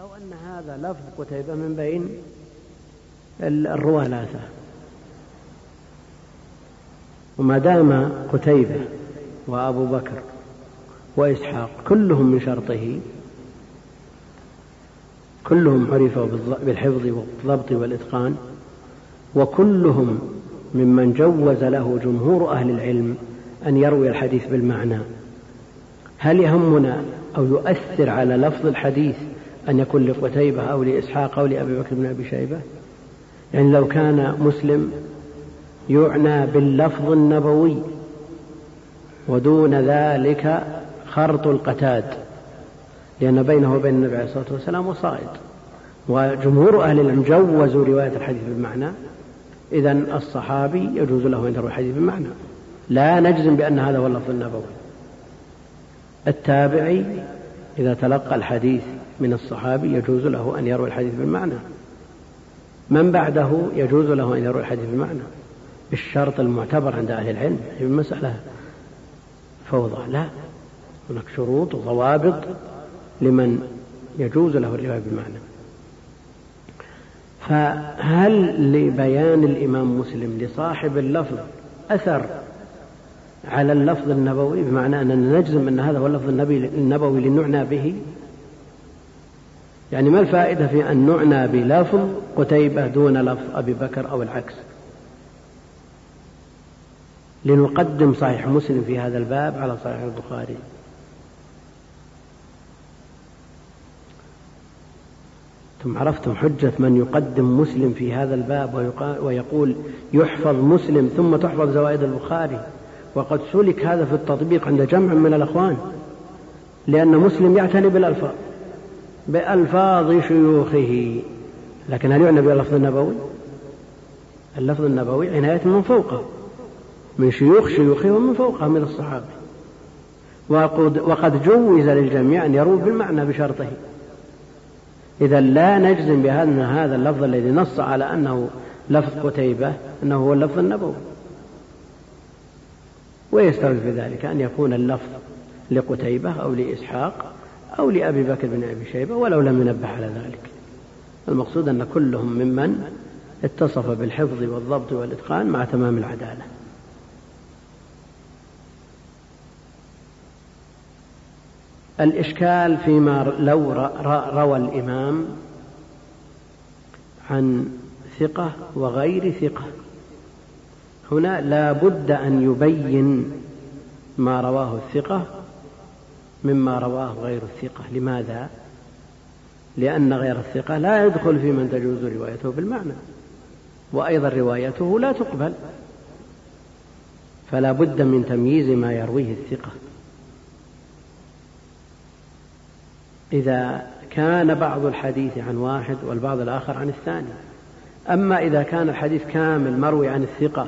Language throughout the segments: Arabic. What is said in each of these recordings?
أو أن هذا لفظ قتيبة من بين الرواة الآثار وما دام قتيبة وأبو بكر وإسحاق كلهم من شرطه كلهم عرفوا بالحفظ والضبط والإتقان وكلهم ممن جوز له جمهور أهل العلم أن يروي الحديث بالمعنى. هل يهمنا أو يؤثر على لفظ الحديث أن يكون لقتيبة أو لإسحاق أو لأبي بكر بن أبي شيبة؟ يعني لو كان مسلم يعنى باللفظ النبوي ودون ذلك خرط القتاد لأن بينه وبين النبي عليه الصلاة والسلام وصائد. وجمهور أهل العلم جوزوا رواية الحديث بالمعنى إذا الصحابي يجوز له أن يروي الحديث بالمعنى. لا نجزم بأن هذا هو اللفظ النبوي. التابعي إذا تلقى الحديث من الصحابي يجوز له أن يروي الحديث بالمعنى. من بعده يجوز له أن يروي الحديث بالمعنى. بالشرط المعتبر عند أهل العلم هي المسألة فوضى. لا هناك شروط وضوابط لمن يجوز له الرواية بالمعنى. فهل لبيان الإمام مسلم لصاحب اللفظ أثر على اللفظ النبوي؟ بمعنى أننا نجزم أن هذا هو اللفظ النبوي لنعنى به؟ يعني ما الفائدة في أن نعنى بلفظ قتيبة دون لفظ أبي بكر أو العكس؟ لنقدم صحيح مسلم في هذا الباب على صحيح البخاري. ثم عرفتم حجة من يقدم مسلم في هذا الباب ويقول يحفظ مسلم ثم تحفظ زوائد البخاري. وقد سلك هذا في التطبيق عند جمع من الأخوان لأن مسلم يعتني بالألفاظ. بألفاظ شيوخه. لكن هل يعنى باللفظ النبوي؟ اللفظ النبوي عناية من فوقه من شيوخ شيوخه ومن فوقه من الصحابة. وقد, جوز للجميع أن يروا بالمعنى بشرطه. إذا لا نجزم بأن هذا اللفظ الذي نص على أنه لفظ قتيبة أنه هو اللفظ النبوي. ويستوي في ذلك أن يكون اللفظ لقتيبة أو لإسحاق أو لأبي بكر بن أبي شيبة ولو لم ينبه على ذلك. المقصود أن كلهم ممن اتصف بالحفظ والضبط والإتقان مع تمام العدالة. الإشكال فيما لو روى الإمام عن ثقة وغير ثقة. هنا لا بد أن يبين ما رواه الثقة مما رواه غير الثقة. لماذا؟ لأن غير الثقة لا يدخل في من تجوز روايته بالمعنى وأيضا روايته لا تقبل. فلا بد من تمييز ما يرويه الثقة. إذا كان بعض الحديث عن واحد والبعض الآخر عن الثاني. أما إذا كان الحديث كامل مروي عن الثقة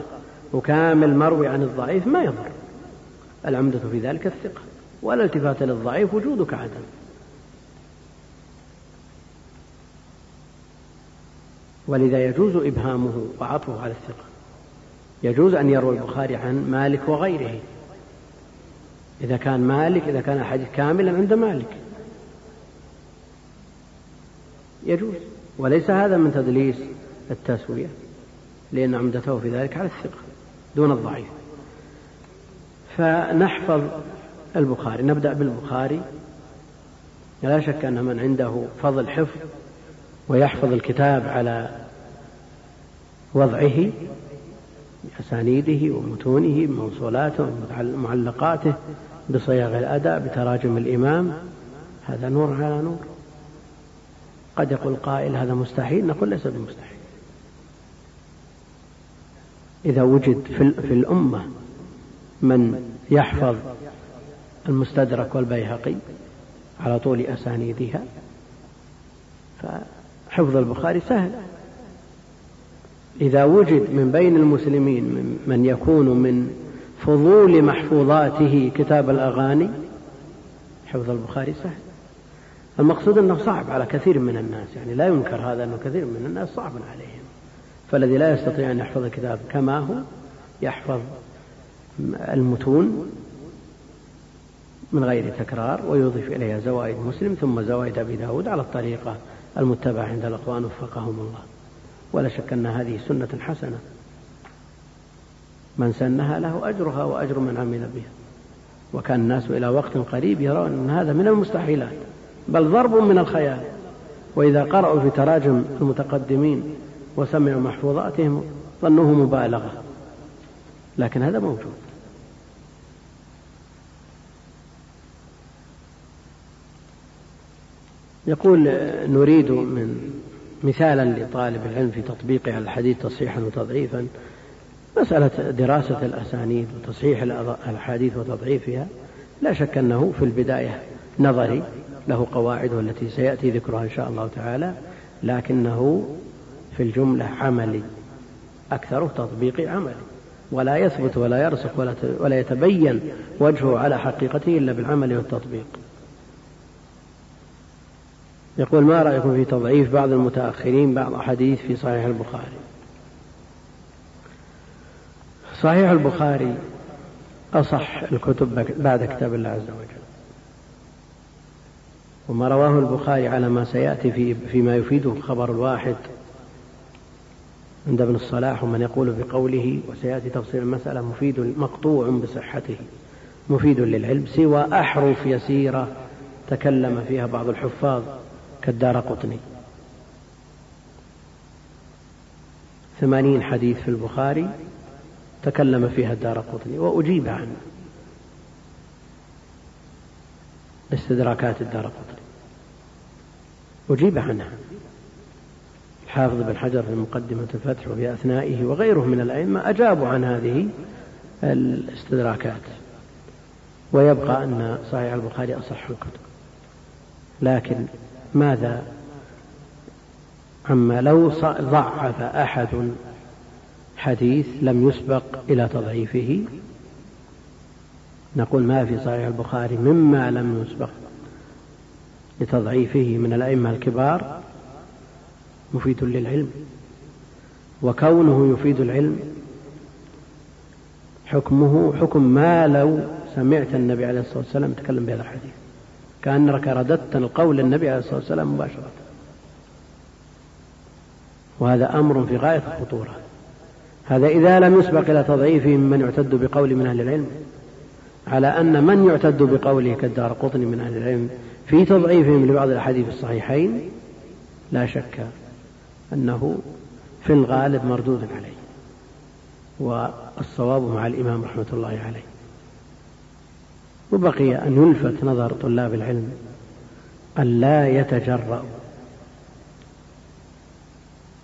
وكامل مروي عن الضعيف ما يضر. العمدة في ذلك الثقة. ولا التفات للضعيف وجودك عدم. ولذا يجوز إبهامه وعطفه على الثقة. يجوز أن يروي البخاري عن مالك وغيره. إذا كان مالك إذا كان الحديث كاملا عند مالك. يجوز. وليس هذا من تدليس التسوية لأن عمدته في ذلك على الثقة دون الضعيف. فنحفظ البخاري. نبدأ بالبخاري. لا شك أن من عنده فضل حفظ ويحفظ الكتاب على وضعه بأسانيده ومتونه بموصولاته ومعلقاته بصياغ الأداء بتراجم الإمام هذا نور على نور. قد يقول قائل هذا مستحيل نقول ليس بمستحيل. إذا وجد في الأمة من يحفظ المستدرك والبيهقي على طول أسانيدها. فحفظ البخاري سهل. إذا وجد من بين المسلمين من يكون من فضول محفوظاته كتاب الأغاني حفظ البخاري سهل. المقصود أنه صعب على كثير من الناس يعني لا ينكر هذا أنه كثير من الناس صعب عليهم. فالذي لا يستطيع أن يحفظ الكتاب كما هو يحفظ المتون من غير تكرار ويضيف إليها زوائد مسلم ثم زوائد أبي داود على الطريقة المتبعة عند الأخوان وفقهم الله. ولا شك أن هذه سنة حسنة. من سنها له أجرها وأجر من عمل بها. وكان الناس إلى وقت قريب يرون أن هذا من المستحيلات. بل ضرب من الخيال. وإذا قرأوا في تراجم المتقدمين وسمعوا محفوظاتهم ظنوه مبالغة. لكن هذا موجود. يقول نريد من مثالا لطالب العلم في تطبيقه على الحديث تصحيحا وتضعيفا مسألة دراسة الأسانيد وتصحيح الأحاديث وتضعيفها لا شك أنه في البداية نظري له قواعد والتي سيأتي ذكرها إن شاء الله تعالى لكنه في الجملة عملي أكثره تطبيقي عملي ولا يثبت ولا يرسخ ولا يتبين وجهه على حقيقته إلا بالعمل والتطبيق. يقول ما رأيكم في تضعيف بعض المتأخرين بعض حديث في صحيح البخاري؟ صحيح البخاري أصح الكتب بعد كتاب الله عز وجل. وما رواه البخاري على ما سيأتي في فيما يفيده الخبر الواحد عند ابن الصلاح ومن يقول بقوله وسيأتي تفصيل المسألة مفيد مقطوع بصحته مفيد للعلم سوى أحرف يسيرة تكلم فيها بعض الحفاظ. كالدار قطني. ثمانين حديث في البخاري تكلم فيها الدار قطني وأجيب عنه. استدراكات الدار قطني. أجيب عنها. الحافظ بن حجر في مقدمة الفتح وفي أثنائه وغيره من الأئمة أجابوا عن هذه الاستدراكات. ويبقى أن صحيح البخاري أصح الكتب لكن ماذا؟ عما لو ضعف أحد حديث لم يسبق إلى تضعيفه نقول ما في صحيح البخاري مما لم يسبق لتضعيفه من الأئمة الكبار مفيد للعلم وكونه يفيد العلم حكمه حكم ما لو سمعت النبي عليه الصلاة والسلام يتكلم بهذا الحديث. كأنك رددت القول النبي عليه الصلاة والسلام مباشرة. وهذا أمر في غاية الخطورة. هذا إذا لم يسبق إلى تضعيفه ممن يعتد بقول من أهل العلم على أن من يعتد بقوله كالدار قطني من أهل العلم في تضعيفهم لبعض الأحاديث الصحيحين لا شك أنه في الغالب مردود عليه. والصواب مع الإمام رحمة الله عليه. وبقي أن يلفت نظر طلاب العلم أن لا يتجرأ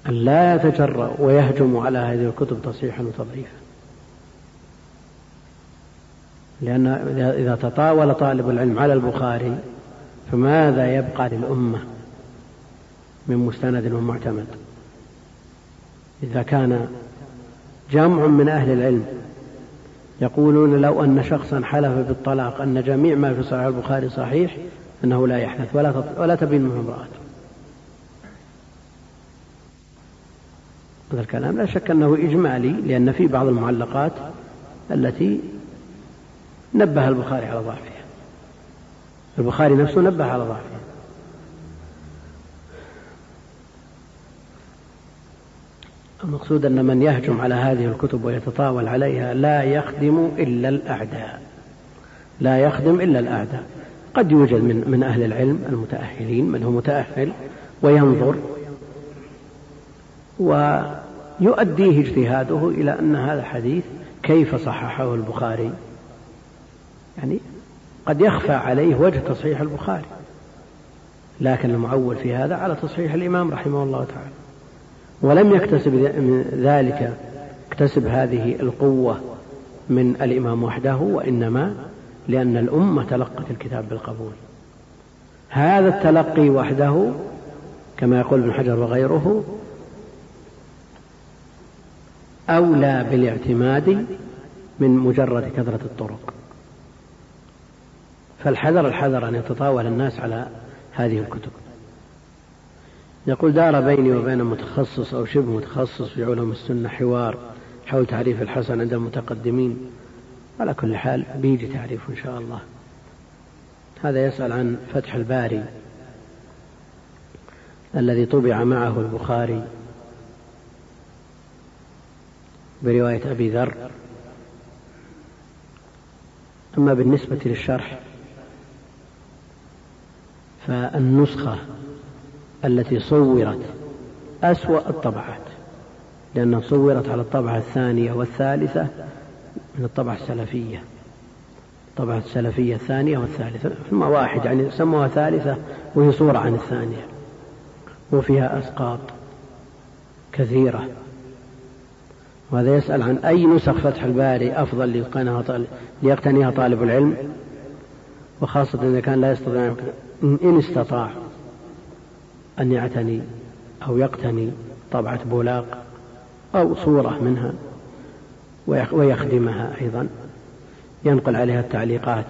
أن لا يتجرأ ويهجم على هذه الكتب تصحيحا وتضعيفا. لأن إذا تطاول طالب العلم على البخاري فماذا يبقى للأمة من مستند ومعتمد؟ إذا كان جمع من أهل العلم يقولون لو أن شخصا حلف بالطلاق أن جميع ما في صحيح البخاري صحيح أنه لا يحدث ولا ولا تبين منه امرأة. هذا الكلام لا شك أنه إجمالي لأن في بعض المعلقات التي نبه البخاري على ضعفها. البخاري نفسه نبه على ضعفها. المقصود أن من يهجم على هذه الكتب ويتطاول عليها لا يخدم إلا الأعداء. لا يخدم إلا الأعداء. قد يوجد من, من أهل العلم المتأهلين من هو متأهل وينظر ويؤديه اجتهاده إلى أن هذا الحديث كيف صححه البخاري. يعني قد يخفى عليه وجه تصحيح البخاري. لكن المعول في هذا على تصحيح الإمام رحمه الله تعالى. ولم يكتسب ذلك اكتسب هذه القوة من الإمام وحده وإنما لأن الأمة تلقت الكتاب بالقبول. هذا التلقي وحده كما يقول ابن حجر وغيره أولى بالاعتماد من مجرد كثرة الطرق. فالحذر الحذر أن يتطاول الناس على هذه الكتب. يقول دار بيني وبين متخصص أو شبه متخصص في علوم السنة حوار حول تعريف الحسن عند المتقدمين. على كل حال بيجي تعريف إن شاء الله. هذا يسأل عن فتح الباري الذي طبع معه البخاري برواية أبي ذر. أما بالنسبة للشرح فالنسخة التي صورت أسوأ الطبعات لأنها صورت على الطبعة الثانية والثالثة من الطبعة السلفية الطبعة السلفية الثانية والثالثة ثم واحد يعني سموها ثالثة وهي صورة عن الثانية وفيها أسقاط كثيرة. وهذا يسأل عن أي نسخ فتح الباري أفضل ليقتنيها طالب العلم وخاصة إذا كان لا يستطيع إن استطاع. أن يعتني أو يقتني طبعة بولاق أو صورة منها ويخدمها أيضا. ينقل عليها التعليقات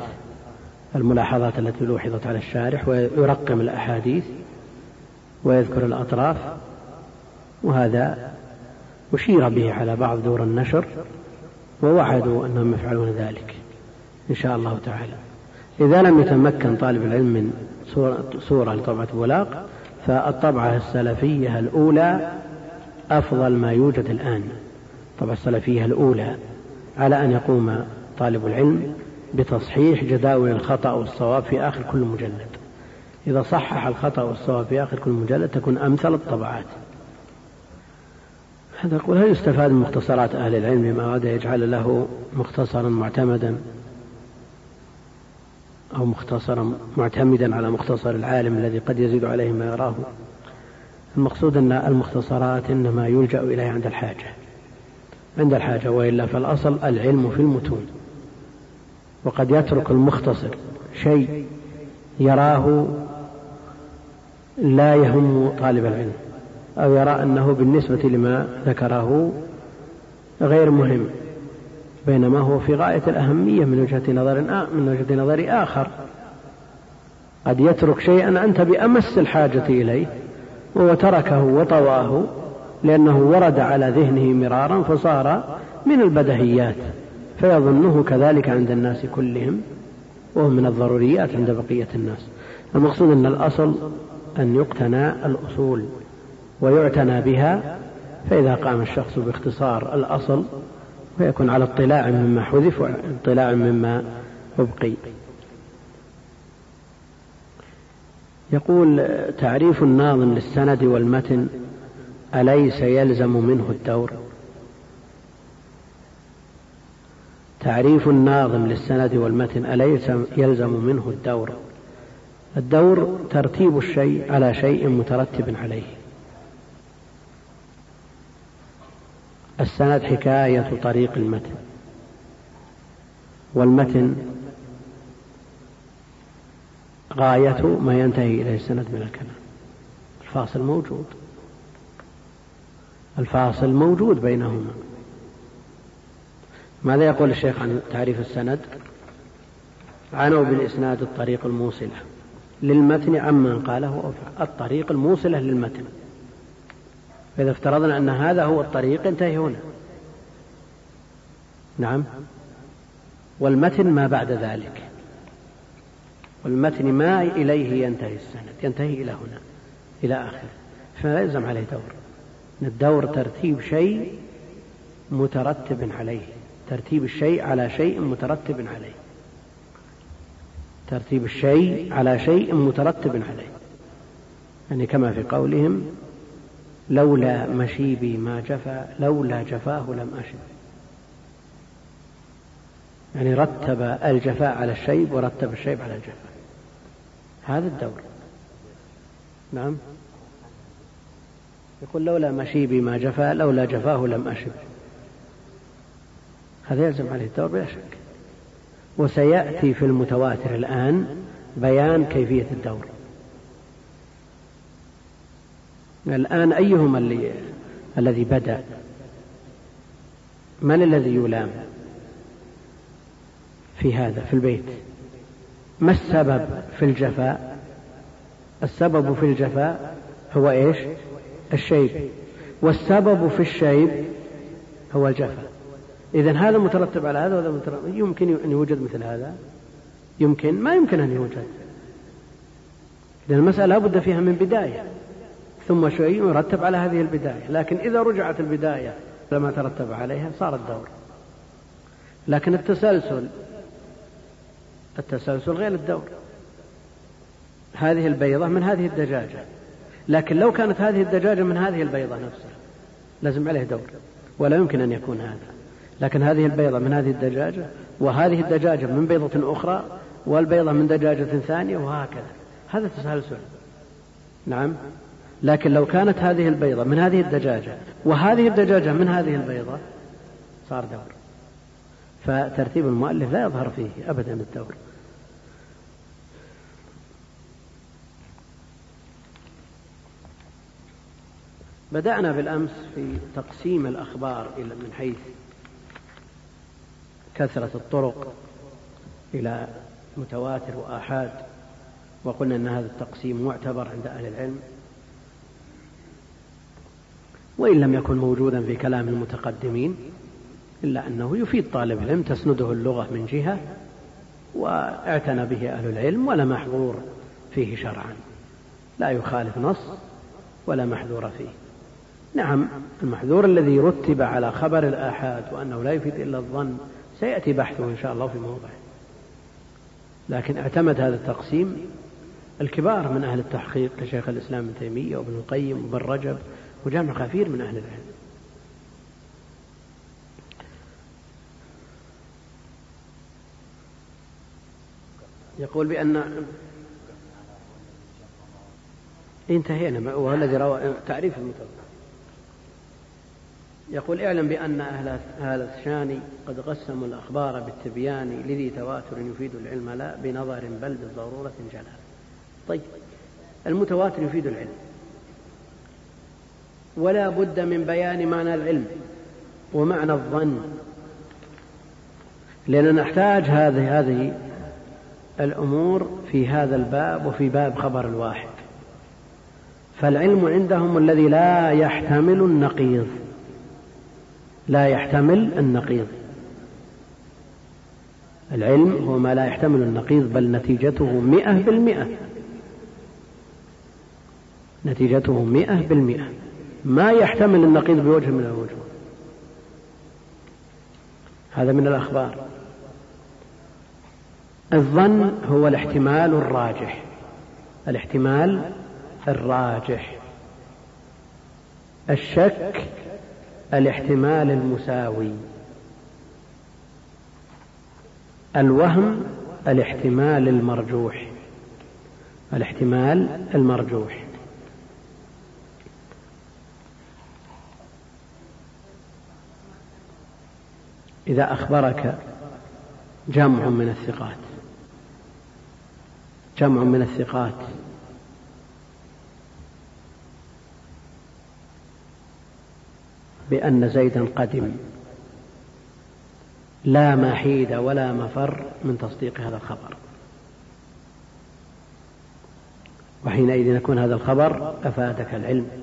الملاحظات التي لوحظت على الشارح ويرقم الأحاديث ويذكر الأطراف. وهذا أشير به على بعض دور النشر ووعدوا أنهم يفعلون ذلك إن شاء الله تعالى. إذا لم يتمكن طالب العلم من صورة, لطبعة بولاق فالطبعة السلفية الأولى أفضل ما يوجد الآن. الطبعة السلفية الأولى على أن يقوم طالب العلم بتصحيح جداول الخطأ والصواب في آخر كل مجلد. إذا صحح الخطأ والصواب في آخر كل مجلد تكون أمثل الطبعات. هذا يقول هل يستفاد من مختصرات أهل العلم بما أراد يجعل له مختصرا معتمدا؟ أو مختصرا معتمدا على مختصر العالم الذي قد يزيد عليه ما يراه. المقصود أن المختصرات إنما يلجأ إليها عند الحاجة. عند الحاجة وإلا فالأصل العلم في المتون. وقد يترك المختصر شيء يراه لا يهم طالب العلم أو يرى أنه بالنسبة لما ذكره غير مهم. بينما هو في غاية الأهمية من وجهة نظر من وجهة نظر آخر. قد يترك شيئا أنت بأمس الحاجة إليه وهو تركه وطواه لأنه ورد على ذهنه مرارا فصار من البدهيات فيظنه كذلك عند الناس كلهم وهو من الضروريات عند بقية الناس. المقصود أن الأصل أن يقتنى الأصول ويعتنى بها فإذا قام الشخص باختصار الأصل فيكون على اطلاع مما حذف واطلاع مما أبقي. يقول تعريف الناظم للسند والمتن أليس يلزم منه الدور؟ تعريف الناظم للسند والمتن أليس يلزم منه الدور؟ الدور ترتيب الشيء على شيء مترتب عليه. السند حكاية طريق المتن. والمتن غاية ما ينتهي إليه السند من الكلام. الفاصل موجود. الفاصل موجود بينهما. ماذا يقول الشيخ عن تعريف السند؟ عنوا بالإسناد الطريق الموصلة. للمتن عمن قاله الطريق الموصلة للمتن. فإذا افترضنا أن هذا هو الطريق ينتهي هنا. نعم. والمتن ما بعد ذلك. والمتن ما إليه ينتهي السند ينتهي إلى هنا إلى آخره فلا يلزم عليه دور. الدور ترتيب شيء مترتب عليه. ترتيب الشيء على شيء مترتب عليه. ترتيب الشيء على شيء مترتب عليه. يعني كما في قولهم لولا مشيبي ما جفا لولا جفاه لم أشب. يعني رتب الجفاء على الشيب ورتب الشيب على الجفاء. هذا الدور. نعم. يقول لولا مشيبي ما جفا لولا جفاه لم أشب. هذا يلزم عليه الدور بلا شك. وسيأتي في المتواتر الآن بيان كيفية الدور. الآن أيهما اللي الذي بدأ؟ من الذي يلام في هذا في البيت؟ ما السبب في الجفاء؟ السبب في الجفاء هو إيش؟ الشيب. والسبب في الشيب هو الجفاء. إذا هذا مترتب على هذا وهذا مترتب يمكن أن يوجد مثل هذا. يمكن ما يمكن أن يوجد. لأن المسألة لابد فيها من بداية. ثم شيء يرتب على هذه البداية. لكن إذا رجعت البداية لما ترتب عليها صار الدور. لكن التسلسل التسلسل غير الدور. هذه البيضة من هذه الدجاجة. لكن لو كانت هذه الدجاجة من هذه البيضة نفسها لازم عليه دور. ولا يمكن أن يكون هذا. لكن هذه البيضة من هذه الدجاجة وهذه الدجاجة من بيضة أخرى والبيضة من دجاجة ثانية وهكذا. هذا تسلسل. نعم. لكن لو كانت هذه البيضة من هذه الدجاجة وهذه الدجاجة من هذه البيضة صار دور. فترتيب المؤلف لا يظهر فيه أبدا الدور. بدأنا بالأمس في تقسيم الأخبار إلى من حيث كثرة الطرق إلى متواتر وآحاد وقلنا أن هذا التقسيم معتبر عند أهل العلم. وإن لم يكن موجودا في كلام المتقدمين إلا أنه يفيد طالب العلم تسنده اللغة من جهة واعتنى به أهل العلم ولا محظور فيه شرعا. لا يخالف نص ولا محذور فيه. نعم المحذور الذي رتب على خبر الآحاد وأنه لا يفيد إلا الظن سيأتي بحثه إن شاء الله في موضعه لكن اعتمد هذا التقسيم الكبار من أهل التحقيق كشيخ الإسلام ابن تيمية وابن القيم وابن رجب وجمع كثير من أهل العلم. يقول بأن انتهينا وهو الذي روى تعريف المتوفى. يقول اعلم بأن أهل هذا الشان قد قسموا الأخبار بالتبيان لذي تواتر يفيد العلم لا بنظر بل بالضرورة جلا طيب المتواتر يفيد العلم. ولا بد من بيان معنى العلم ومعنى الظن. لأننا نحتاج هذه هذه الأمور في هذا الباب وفي باب خبر الواحد. فالعلم عندهم الذي لا يحتمل النقيض. لا يحتمل النقيض. العلم هو ما لا يحتمل النقيض بل نتيجته مئة بالمئة. نتيجته مئة بالمئة. ما يحتمل النقيض بوجه من الوجوه. هذا من الأخبار. الظن هو الاحتمال الراجح. الاحتمال الراجح. الشك الاحتمال المساوي. الوهم الاحتمال المرجوح. الاحتمال المرجوح. إذا أخبرك جمع من الثقات. جمع من الثقات. بأن زيدا قدم. لا محيد ولا مفر من تصديق هذا الخبر. وحينئذ يكون هذا الخبر أفادك العلم.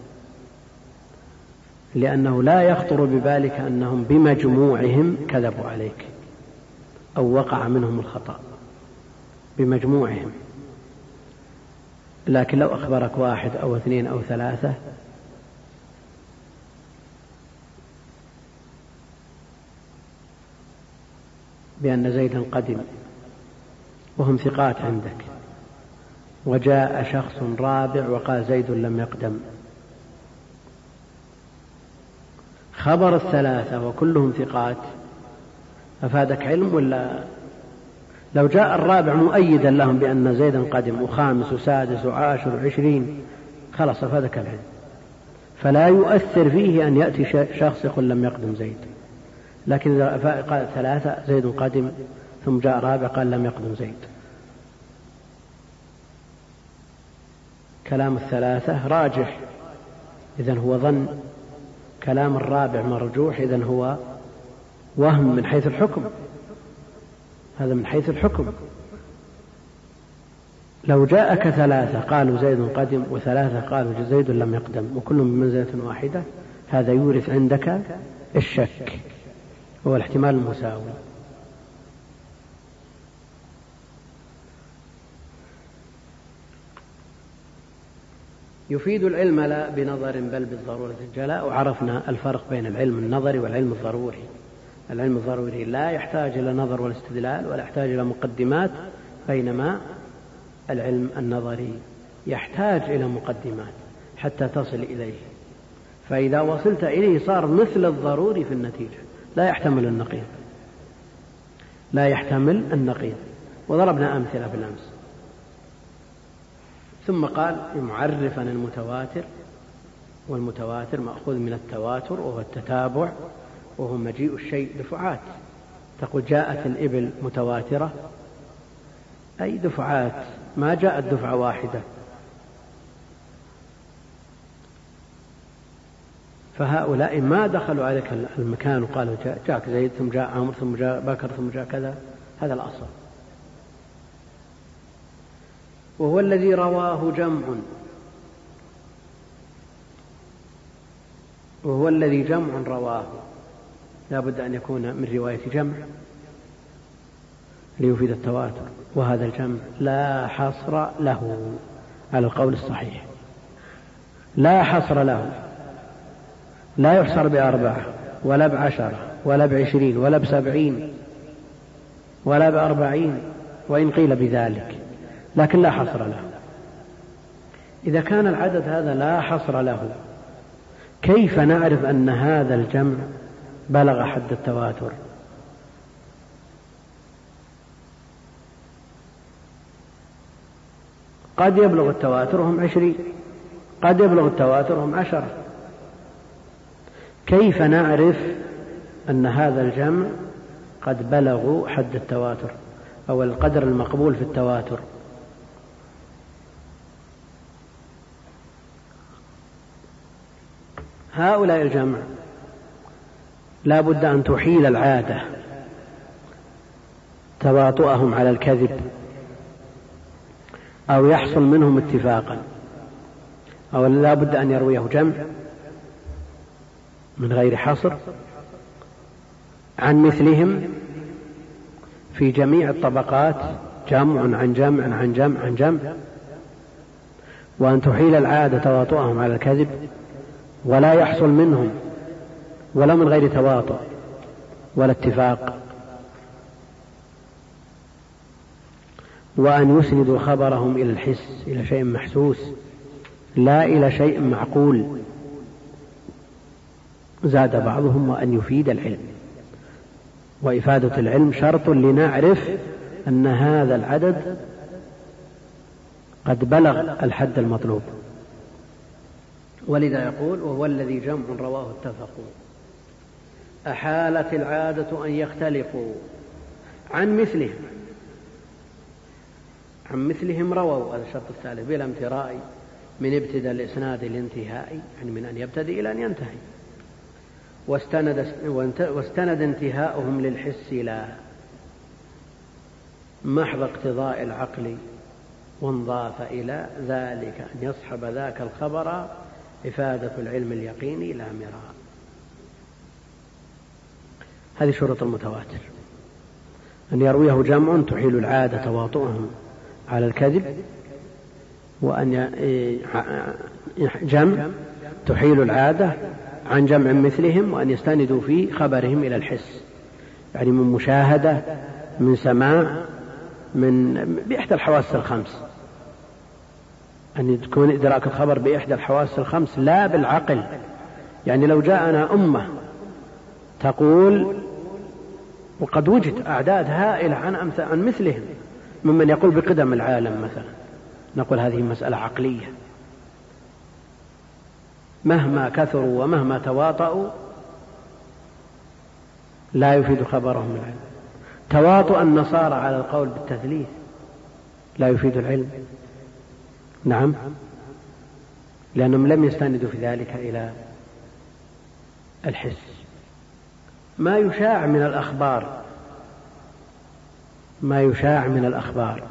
لأنه لا يخطر ببالك أنهم بمجموعهم كذبوا عليك أو وقع منهم الخطأ بمجموعهم. لكن لو أخبرك واحد أو اثنين أو ثلاثة بأن زيدا قدم وهم ثقات عندك وجاء شخص رابع وقال زيد لم يقدم. خبر الثلاثة وكلهم ثقات. أفادك علم ولا؟ لو جاء الرابع مؤيدا لهم بأن زيدا قدم وخامس وسادس وعاشر وعشرين خلاص أفادك العلم. فلا يؤثر فيه أن يأتي شخص يقول لم يقدم زيد. لكن إذا قال ثلاثة زيد قدم ثم جاء رابع قال لم يقدم زيد. كلام الثلاثة راجح. إذا هو ظن. كلام الرابع مرجوح إذا هو وهم من حيث الحكم. هذا من حيث الحكم. لو جاءك ثلاثة قالوا زيد قدم وثلاثة قالوا زيد لم يقدم وكلهم بمنزلة واحدة هذا يورث عندك الشك. هو الاحتمال المساوي. يفيد العلم لا بنظر بل بالضرورة الجلاء وعرفنا الفرق بين العلم النظري والعلم الضروري. العلم الضروري لا يحتاج إلى نظر ولا استدلال ولا يحتاج إلى مقدمات بينما العلم النظري يحتاج إلى مقدمات حتى تصل إليه. فإذا وصلت إليه صار مثل الضروري في النتيجة. لا يحتمل النقيض. لا يحتمل النقيض. وضربنا أمثلة بالأمس. ثم قال معرفا المتواتر والمتواتر مأخوذ من التواتر وهو التتابع وهو مجيء الشيء دفعات تقول جاءت الإبل متواترة. أي دفعات؟ ما جاءت دفعة واحدة. فهؤلاء ما دخلوا عليك المكان وقالوا جاءك زيد ثم جاء عمرو ثم جاء بكر ثم جاء كذا. هذا الأصل. وهو الذي رواه جمع. وهو الذي جمع رواه. لا بد أن يكون من رواية جمع. ليفيد التواتر. وهذا الجمع لا حصر له على القول الصحيح. لا حصر له. لا يحصر بأربعة ولا بعشرة ولا بعشرين ولا بسبعين ولا بأربعين وإن قيل بذلك. لكن لا حصر له. إذا كان العدد هذا لا حصر له كيف نعرف أن هذا الجمع بلغ حد التواتر؟ قد يبلغ التواتر هم عشرين قد يبلغ التواتر هم عشرة كيف نعرف أن هذا الجمع قد بلغوا حد التواتر أو القدر المقبول في التواتر؟ هؤلاء الجمع لا بد أن تحيل العادة تواطؤهم على الكذب أو يحصل منهم اتفاقا أو لا بد أن يرويه جمع من غير حصر عن مثلهم في جميع الطبقات جمع عن جمع عن جمع عن جمع وأن تحيل العادة تواطؤهم على الكذب ولا يحصل منهم ولا من غير تواطؤ ولا اتفاق. وأن يسندوا خبرهم إلى الحس إلى شيء محسوس لا إلى شيء معقول. زاد بعضهم وأن يفيد العلم. وإفادة العلم شرط لنعرف أن هذا العدد قد بلغ الحد المطلوب. ولذا يقول وهو الذي جمع رواه اتفقوا. أحالت العادة أن يختلفوا عن مثلهم. عن مثلهم رووا هذا الشرط الثالث بلا امتراء من ابتداء الإسناد الانتهائي يعني من أن يبتدئ إلى أن ينتهي. واستند, واستند انتهاؤهم للحس لا محض اقتضاء العقل وانضاف إلى ذلك أن يصحب ذاك الخبر إفادة العلم اليقيني لا مراء. هذه شروط المتواتر. أن يرويه جمع تحيل العادة تواطؤهم على الكذب وأن جمع تحيل العادة عن جمع مثلهم وأن يستندوا في خبرهم إلى الحس. يعني من مشاهدة من سماع من بإحدى الحواس الخمس. أن يكون إدراك الخبر بإحدى الحواس الخمس لا بالعقل. يعني لو جاءنا أمة تقول وقد وجد أعداد هائلة عن أمثال عن مثلهم ممن يقول بقدم العالم مثلا نقول هذه مسألة عقلية. مهما كثروا ومهما تواطؤوا لا يفيد خبرهم العلم. تواطؤ النصارى على القول بالتثليث لا يفيد العلم. نعم. لأنهم لم يستندوا في ذلك إلى الحس. ما يشاع من الأخبار ما يشاع من الأخبار.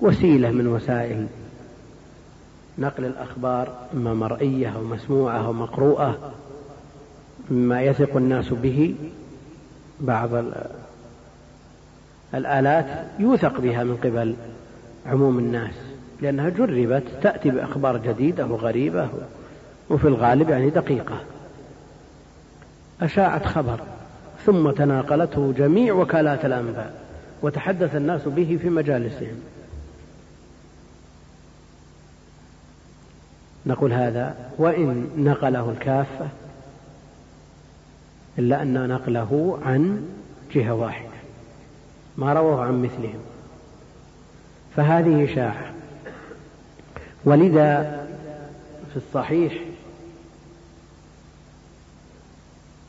وسيلة من وسائل نقل الأخبار إما مرئية أو مسموعة أو مقروءة مما يثق الناس به بعض الآلات يوثق بها من قبل عموم الناس لأنها جربت تأتي بأخبار جديدة وغريبة وفي الغالب يعني دقيقة. أشاعت خبر ثم تناقلته جميع وكالات الأنباء وتحدث الناس به في مجالسهم. نقول هذا وإن نقله الكافة إلا أن نقله عن جهة واحدة. ما رواه عن مثلهم. فهذه إشاعة. ولذا في الصحيح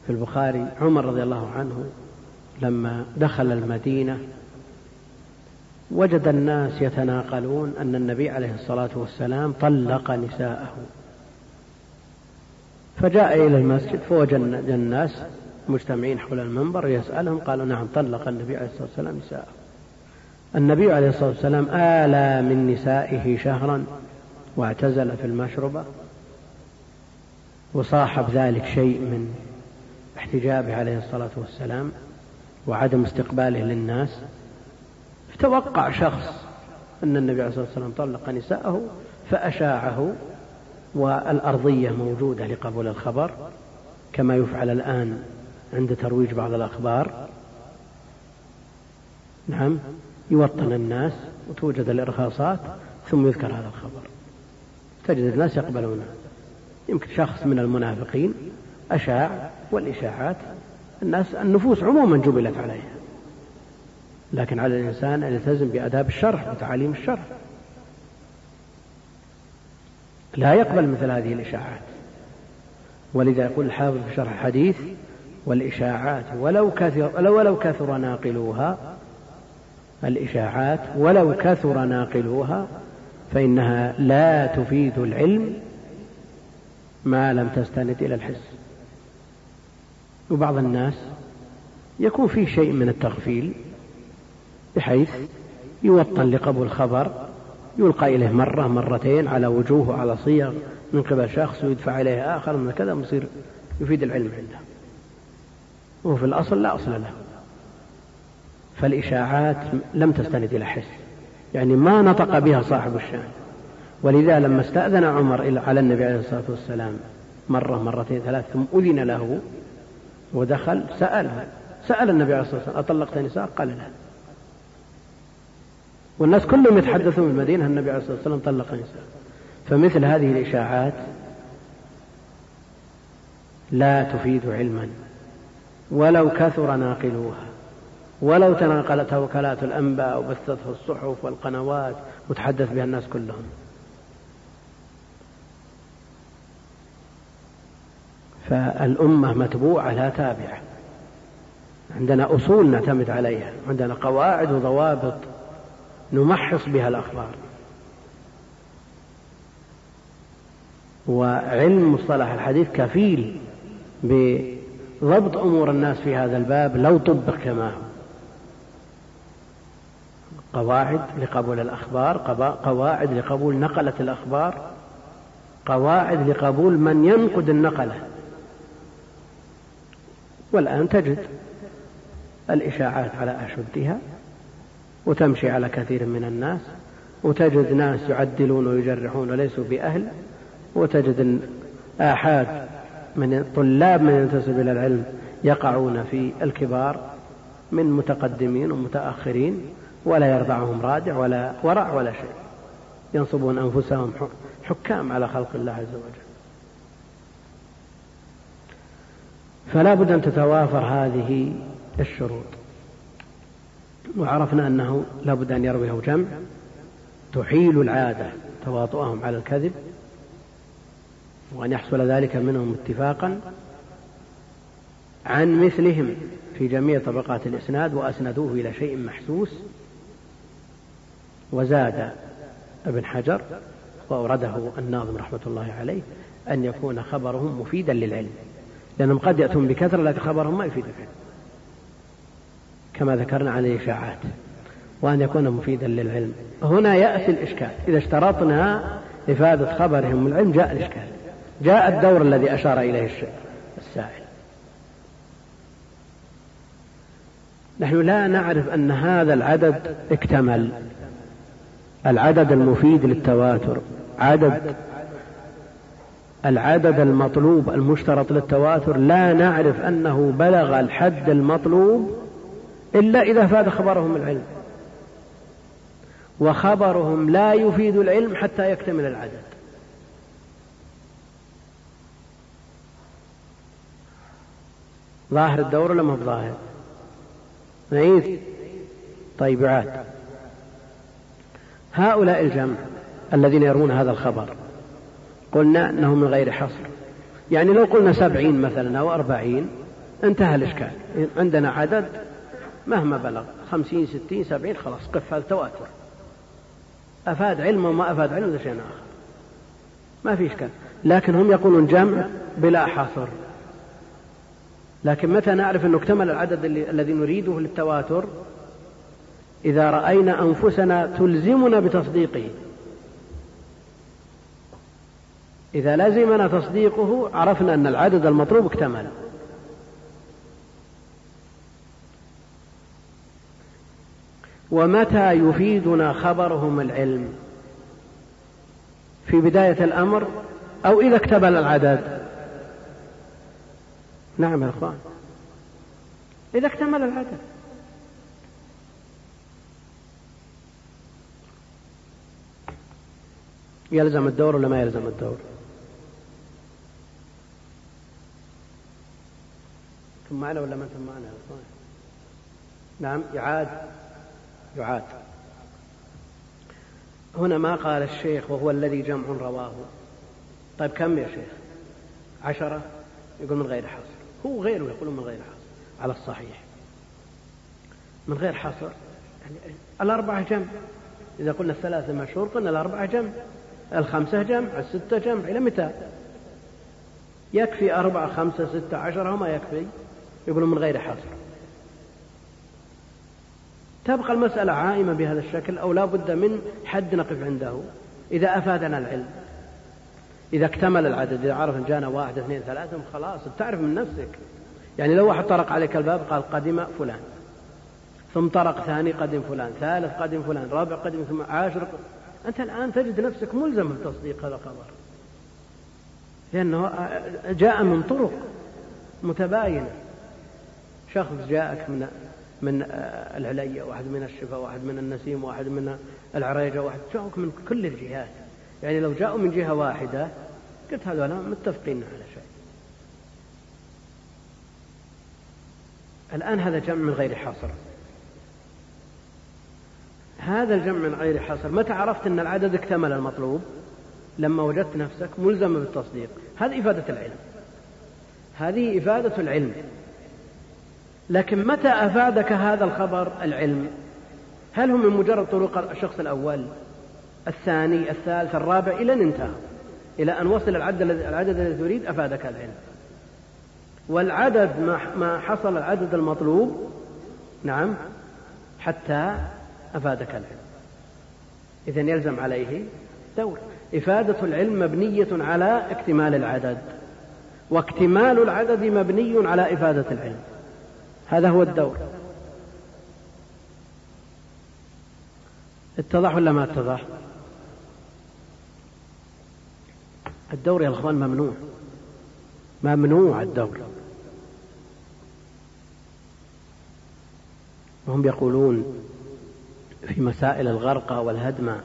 في البخاري عمر رضي الله عنه لما دخل المدينة وجد الناس يتناقلون أن النبي عليه الصلاة والسلام طلق نساءه. فجاء إلى المسجد فوجد الناس مجتمعين حول المنبر يسألهم قالوا نعم طلق النبي عليه الصلاة والسلام نساءه. النبي عليه الصلاة والسلام آلى من نسائه شهرا واعتزل في المشربة وصاحب ذلك شيء من احتجابه عليه الصلاة والسلام وعدم استقباله للناس. توقع شخص أن النبي عليه الصلاة والسلام طلق نساءه فأشاعه والأرضية موجودة لقبول الخبر كما يفعل الآن عند ترويج بعض الأخبار. نعم يوطن الناس وتوجد الإرهاصات ثم يذكر هذا الخبر. تجد الناس يقبلونه. يمكن شخص من المنافقين أشاع والإشاعات. الناس النفوس عموما جبلت عليها. لكن على الإنسان أن يلتزم بآداب الشرع وتعاليم الشرع. لا يقبل مثل هذه الإشاعات. ولذا يقول الحافظ في شرح الحديث والإشاعات ولو كثر ولو كثر ناقلوها الإشاعات ولو كثر ناقلوها فإنها لا تفيد العلم ما لم تستند إلى الحس. وبعض الناس يكون فيه شيء من التغفيل بحيث يوطن لقبول خبر يلقى إليه مرة مرتين على وجوه وعلى صيغ من قبل شخص ويدفع إليه آخر من كذا يصير يفيد العلم عنده. وفي الأصل لا أصل له. فالإشاعات لم تستند إلى حس. يعني ما نطق بها صاحب الشأن. ولذا لما استأذن عمر على النبي عليه الصلاة والسلام مرة مرتين ثلاث ثم أذن له ودخل سأله سأل النبي عليه الصلاة والسلام أطلقت نساء؟ قال لا. والناس كلهم يتحدثون في المدينة النبي عليه الصلاة والسلام طلق نساء. فمثل هذه الإشاعات لا تفيد علما. ولو كثر ناقلوها ولو تناقلتها وكالات الأنباء وبثتها الصحف والقنوات وتحدث بها الناس كلهم. فالأمة متبوعة لا تابعة. عندنا أصول نعتمد عليها عندنا قواعد وضوابط نمحص بها الأخبار. وعلم مصطلح الحديث كفيل بضبط أمور الناس في هذا الباب لو طبق كما هو قواعد لقبول الأخبار قواعد لقبول نقلة الأخبار قواعد لقبول من ينقد النقلة. والآن تجد الإشاعات على أشدها وتمشي على كثير من الناس وتجد ناس يعدلون ويجرحون وليسوا بأهل وتجد آحاد من طلاب من ينتسب إلى العلم يقعون في الكبار من متقدمين ومتأخرين ولا يرضعهم رادع ولا ورع ولا شيء. ينصبون أنفسهم حكام على خلق الله عز وجل. فلا بد أن تتوافر هذه الشروط. وعرفنا أنه لا بد أن يرويه جمع. تحيل العادة تواطؤهم على الكذب. وأن يحصل ذلك منهم اتفاقا عن مثلهم في جميع طبقات الإسناد وأسندوه إلى شيء محسوس. وزاد ابن حجر وأورده الناظم رحمة الله عليه أن يكون خبرهم مفيدا للعلم لأنهم قد يأتون بكثرة لكن خبرهم ما يفيد العلم كما ذكرنا عن الإشاعات وأن يكون مفيدا للعلم. هنا يأتي الإشكال. إذا اشترطنا إفادة خبرهم العلم جاء الإشكال. جاء الدور الذي أشار إليه السائل. نحن لا نعرف أن هذا العدد اكتمل. العدد المفيد للتواتر عدد العدد المطلوب المشترط للتواتر لا نعرف أنه بلغ الحد المطلوب إلا إذا فاد خبرهم العلم. وخبرهم لا يفيد العلم حتى يكتمل العدد. ظاهر الدور ولا ما بظاهر نعيد طيب يعاد هؤلاء الجمع الذين يرون هذا الخبر قلنا أنه من غير حصر. يعني لو قلنا سبعين مثلا أو أربعين انتهى الإشكال. عندنا عدد مهما بلغ خمسين ستين سبعين خلاص قف هذا تواتر أفاد علم وما أفاد علم هذا شيء آخر. ما في إشكال. لكن هم يقولون جمع بلا حصر. لكن متى نعرف أنه اكتمل العدد الذي نريده للتواتر؟ إذا رأينا أنفسنا تلزمنا بتصديقه. إذا لزمنا تصديقه عرفنا أن العدد المطلوب اكتمل. ومتى يفيدنا خبرهم العلم؟ في بداية الأمر أو إذا اكتمل العدد؟ نعم يا أخوان. إذا اكتمل العدد يلزم الدور ولا ما يلزم الدور؟ ثم معنا ولا ما أنتم معنا نعم يعاد. يعاد. هنا ما قال الشيخ وهو الذي جمع رواه. طيب كم يا شيخ؟ عشرة؟ يقول من غير حصر. هو غيره يقول من غير حصر على الصحيح. من غير حصر يعني الأربعة جمع. إذا قلنا الثلاثة مشهور قلنا الأربعة جمع الخمسة جمع الستة جمع إلى متى؟ يكفي أربعة خمسة ستة عشرة وما يكفي يقولون من غير حصر. تبقى المسألة عائمة بهذا الشكل أو لا بد من حد نقف عنده. إذا أفادنا العلم. إذا اكتمل العدد إذا عرف إن جانا واحد اثنين ثلاثة خلاص بتعرف من نفسك. يعني لو واحد طرق عليك الباب قال قدم فلان ثم طرق ثاني قدم فلان ثالث قدم فلان رابع قدم ثم عاشر أنت الآن تجد نفسك ملزم بتصديق هذا الخبر لأنه جاء من طرق متباينة. شخص جاءك من من العليا واحد من الشفا واحد من النسيم واحد من العريجة واحد جاءك من كل الجهات. يعني لو جاءوا من جهة واحدة قلت هذول متفقين على شيء. الآن هذا جمع من غير حصر. هذا الجمع من غير حصر متى عرفت أن العدد اكتمل المطلوب؟ لما وجدت نفسك ملزم بالتصديق. هذه إفادة العلم. هذه إفادة العلم. لكن متى أفادك هذا الخبر العلم؟ هل هو من مجرد طرق الشخص الأول؟ الثاني الثالث الرابع إلى أن انتهى. إلى أن وصل العدد العدد الذي تريد أفادك العلم. والعدد ما حصل العدد المطلوب نعم حتى أفادك العلم. إذا يلزم عليه دور إفادة العلم مبنية على اكتمال العدد واكتمال العدد مبني على إفادة العلم. هذا هو الدور. اتضح ولا ما اتضح؟ الدور يا اخوان ممنوع. ممنوع الدور. وهم يقولون في مسائل الغرقى والهدمة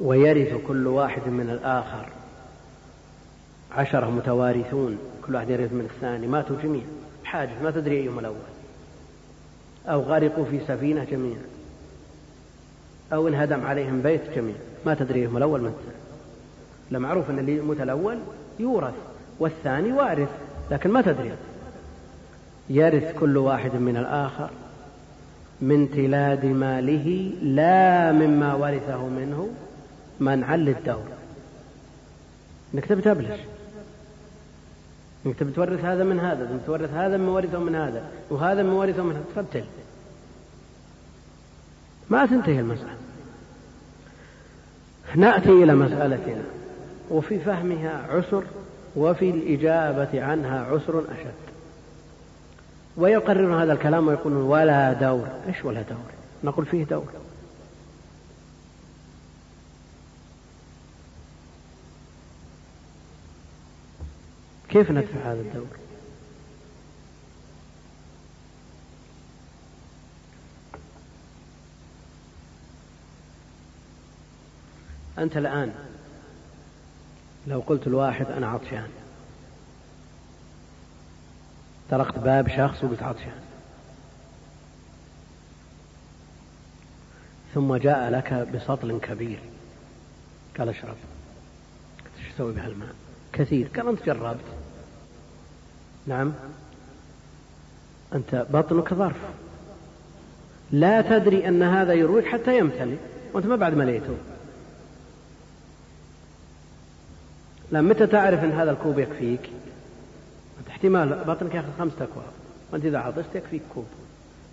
ويرث كل واحد من الآخر. عشرة متوارثون كل واحد يرث من الثاني. ماتوا جميعا حادث ما تدري أيهم الأول. أو غرقوا في سفينة جميعا أو انهدم عليهم بيت جميعا ما تدري أيهم الأول من الثاني. لمعروف أن اللي يموت الأول يورث والثاني وارث لكن ما تدري. يرث كل واحد من الآخر من تلاد ماله لا مما ورثه منه منعا للدور. إنك تبي تبلش. إنك تبي تورث هذا من هذا تبي تورث هذا من ورثه من هذا وهذا من ورثه من هذا. تقتل ما تنتهي المسألة. نأتي إلى مسألتنا. وفي فهمها عسر وفي الإجابة عنها عسر أشد. ويقررون هذا الكلام ويقولون ولا دور. إيش ولا دور؟ نقول فيه دور. كيف ندفع هذا الدور؟ أنت الآن لو قلت الواحد أنا عطشان. طرقت باب شخص وقلت عطشان. ثم جاء لك بسطل كبير. قال اشرب. إيش تسوي بهالماء؟ كثير. قال أنت جربت. نعم. أنت بطنك ظرف. لا تدري أن هذا يرويك حتى يمتلئ. وأنت ما بعد مليته. لا متى تعرف إن هذا الكوب يكفيك؟ أنت احتمال بطنك ياخذ خمسة أكواب. وأنت إذا عطشت يكفيك كوب.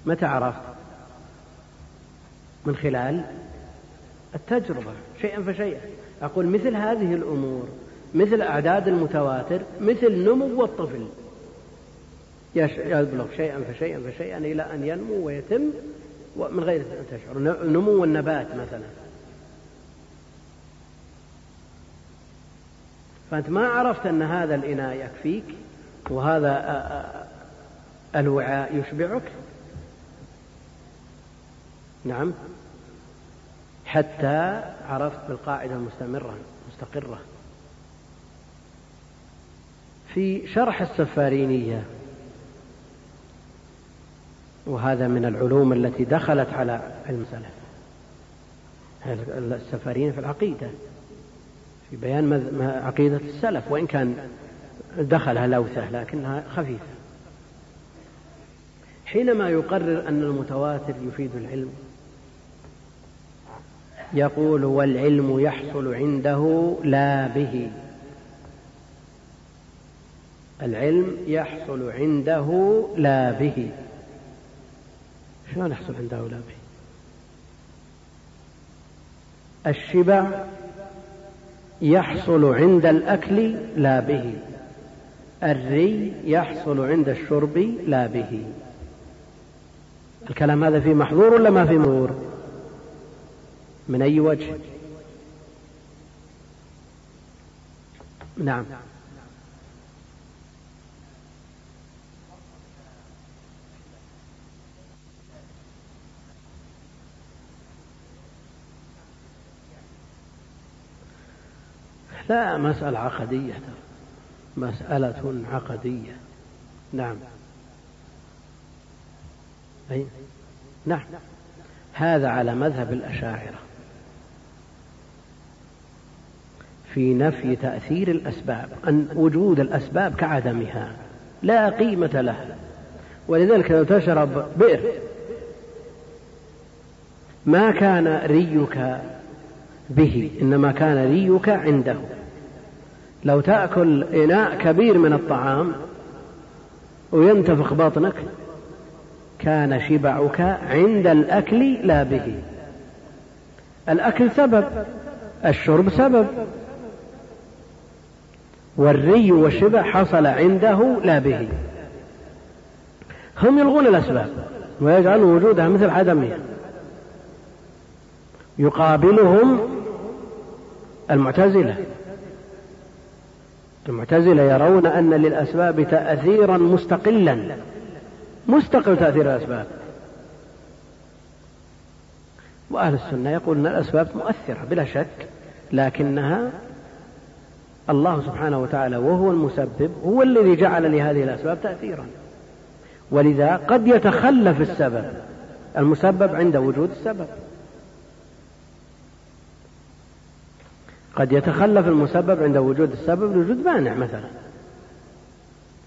متى عرفت؟ من خلال التجربة شيئا فشيئا. أقول مثل هذه الأمور مثل أعداد المتواتر مثل نمو الطفل. يبلغ شيئا فشيئا فشيئا إلى أن ينمو ويتم من غير أن تشعر. نمو النبات مثلا. فأنت ما عرفت أن هذا الإناء يكفيك وهذا الوعاء يشبعك؟ نعم. حتى عرفت بالقاعدة المستمرة مستقرة في شرح السفارينية وهذا من العلوم التي دخلت على السلف السفارين في العقيدة. في بيان عقيدة السلف وإن كان دخلها لوثة لكنها خفيفة. حينما يقرر أن المتواتر يفيد العلم يقول والعلم يحصل عنده لا به. العلم يحصل عنده لا به. شلون يحصل عنده لا به؟ الشبع يحصل عند الأكل لا به. الري يحصل عند الشرب لا به. الكلام هذا فيه محظور ولا ما فيه محظور؟ من أي وجه؟ نعم. لا مسألة عقدية مسألة عقدية. نعم. أي نعم. هذا على مذهب الأشاعرة. في نفي تأثير الأسباب أن وجود الأسباب كعدمها لا قيمة لها. ولذلك لو تشرب بئر ما كان ريك به إنما كان ريك عنده. لو تأكل إناء كبير من الطعام وينتفخ بطنك كان شبعك عند الأكل لا به. الأكل سبب الشرب سبب. والري والشبع حصل عنده لا به. هم يلغون الأسباب ويجعلون وجودها مثل عدمها يقابلهم المعتزلة. المعتزلة يرون أن للأسباب تأثيرا مستقلا. مستقل تأثير الأسباب. وأهل السنة يقول أن الأسباب مؤثرة بلا شك لكنها الله سبحانه وتعالى وهو المسبب هو الذي جعل لهذه الأسباب تأثيرا. ولذا قد يتخلف السبب. المسبب عند وجود السبب. قد يتخلف المسبب عند وجود السبب لوجود مانع مثلا.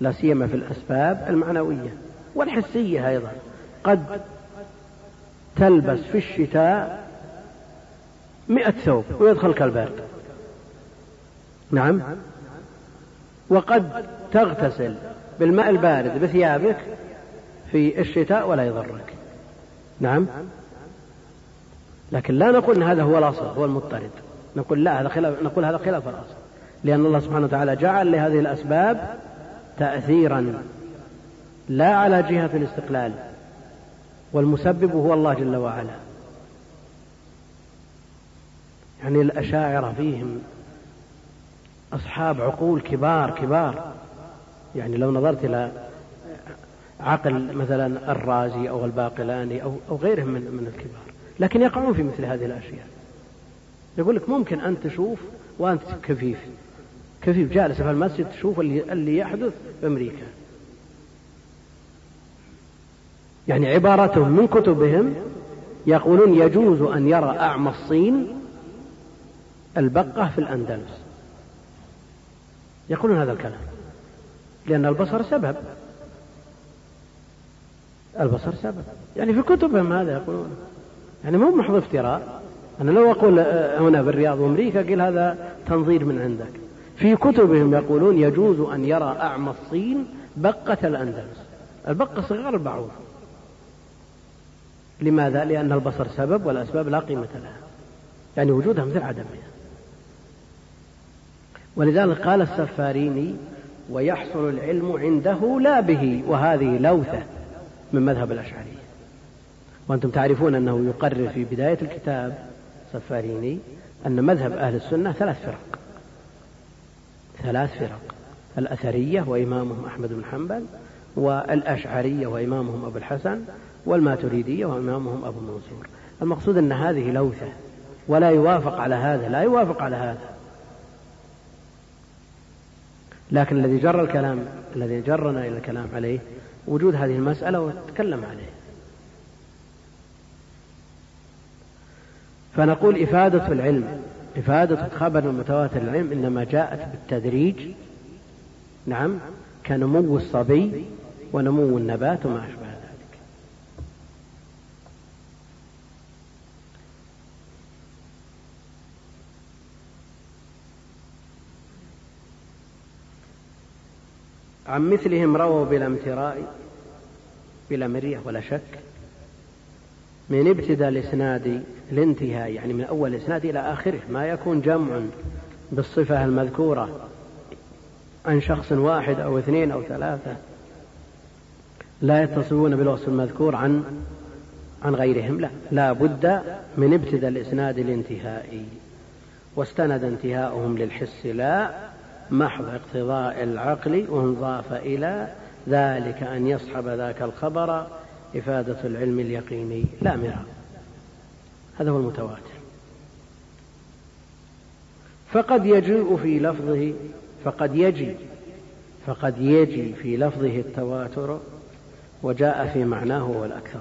لا سيما في الأسباب المعنوية والحسية أيضا. قد تلبس في الشتاء مئة ثوب ويدخلك البرد نعم. وقد تغتسل بالماء البارد بثيابك في الشتاء ولا يضرك. نعم. لكن لا نقول إن هذا هو الأصل هو المضطرد. نقول لا هذا خلاف نقول هذا خلاف الأصل. لأن الله سبحانه وتعالى جعل لهذه الأسباب تاثيرا لا على جهة الاستقلال. والمسبب هو الله جل وعلا. يعني الأشاعرة فيهم أصحاب عقول كبار كبار. يعني لو نظرت إلى عقل مثلا الرازي أو الباقلاني أو, أو غيرهم من, من الكبار. لكن يقعون في مثل هذه الأشياء. يقول لك ممكن أن تشوف وأنت كفيف. كفيف جالس في المسجد تشوف اللي, اللي يحدث في أمريكا. يعني عبارتهم من كتبهم يقولون يجوز أن يرى أعمى الصين البقة في الأندلس. يقولون هذا الكلام. لأن البصر سبب. البصر سبب. يعني في كتبهم هذا يقولون. يعني مو محض افتراء. أنا لو أقول هنا بالرياض وأمريكا قيل هذا تنظير من عندك. في كتبهم يقولون يجوز أن يرى أعمى الصين بقة الأندلس. البقة صغار البعوض. لماذا؟ لأن البصر سبب والأسباب لا قيمة لها. يعني وجودها مثل عدمها ولذلك قال السفاريني ويحصل العلم عنده لا به وهذه لوثة من مذهب الأشعرية. وأنتم تعرفون أنه يقرر في بداية الكتاب سفاريني أن مذهب أهل السنة ثلاث فرق. ثلاث فرق. الأثرية وإمامهم أحمد بن حنبل والأشعرية وإمامهم أبو الحسن والماتريدية وإمامهم أبو منصور. المقصود أن هذه لوثة ولا يوافق على هذا لا يوافق على هذا. لكن الذي جر الكلام الذي جرنا إلى الكلام عليه وجود هذه المسألة وتكلم عليه. فنقول إفادة العلم. إفادة خبر المتواتر العلم إنما جاءت بالتدريج نعم كنمو الصبي ونمو النبات وما أشبه ذلك. عن مثلهم رووا بلا امتراء بلا مرية ولا شك. من ابتداء الإسناد الانتهاء يعني من أول الإسناد إلى آخره ما يكون جمع بالصفة المذكورة عن شخص واحد أو اثنين أو ثلاثة لا يتصلون بالوصف المذكور عن عن غيرهم لا لا بد من ابتداء الإسناد الانتهائي واستند انتهاؤهم للحس لا محض اقتضاء العقل وانضاف إلى ذلك أن يصحب ذاك الخبر إفادة العلم اليقيني. لا مراء هذا. هو المتواتر. فقد يجيء في لفظه فقد يجي فقد يجي في لفظه التواتر وجاء في معناه هو الأكثر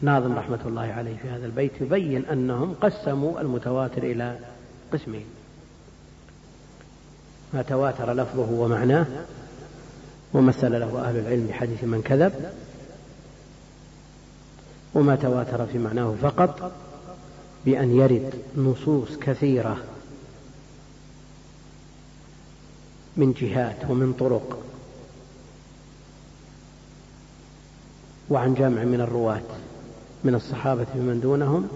ناظم رحمة الله عليه في هذا البيت يبين أنهم قسموا المتواتر إلى قسمين. ما تواتر لفظه ومعناه ومثل له أهل العلم بحديث من كذب وما تواتر في معناه فقط بأن يرد نصوص كثيرة من جهات ومن طرق وعن جمع من الرواة من الصحابة ومن دونهم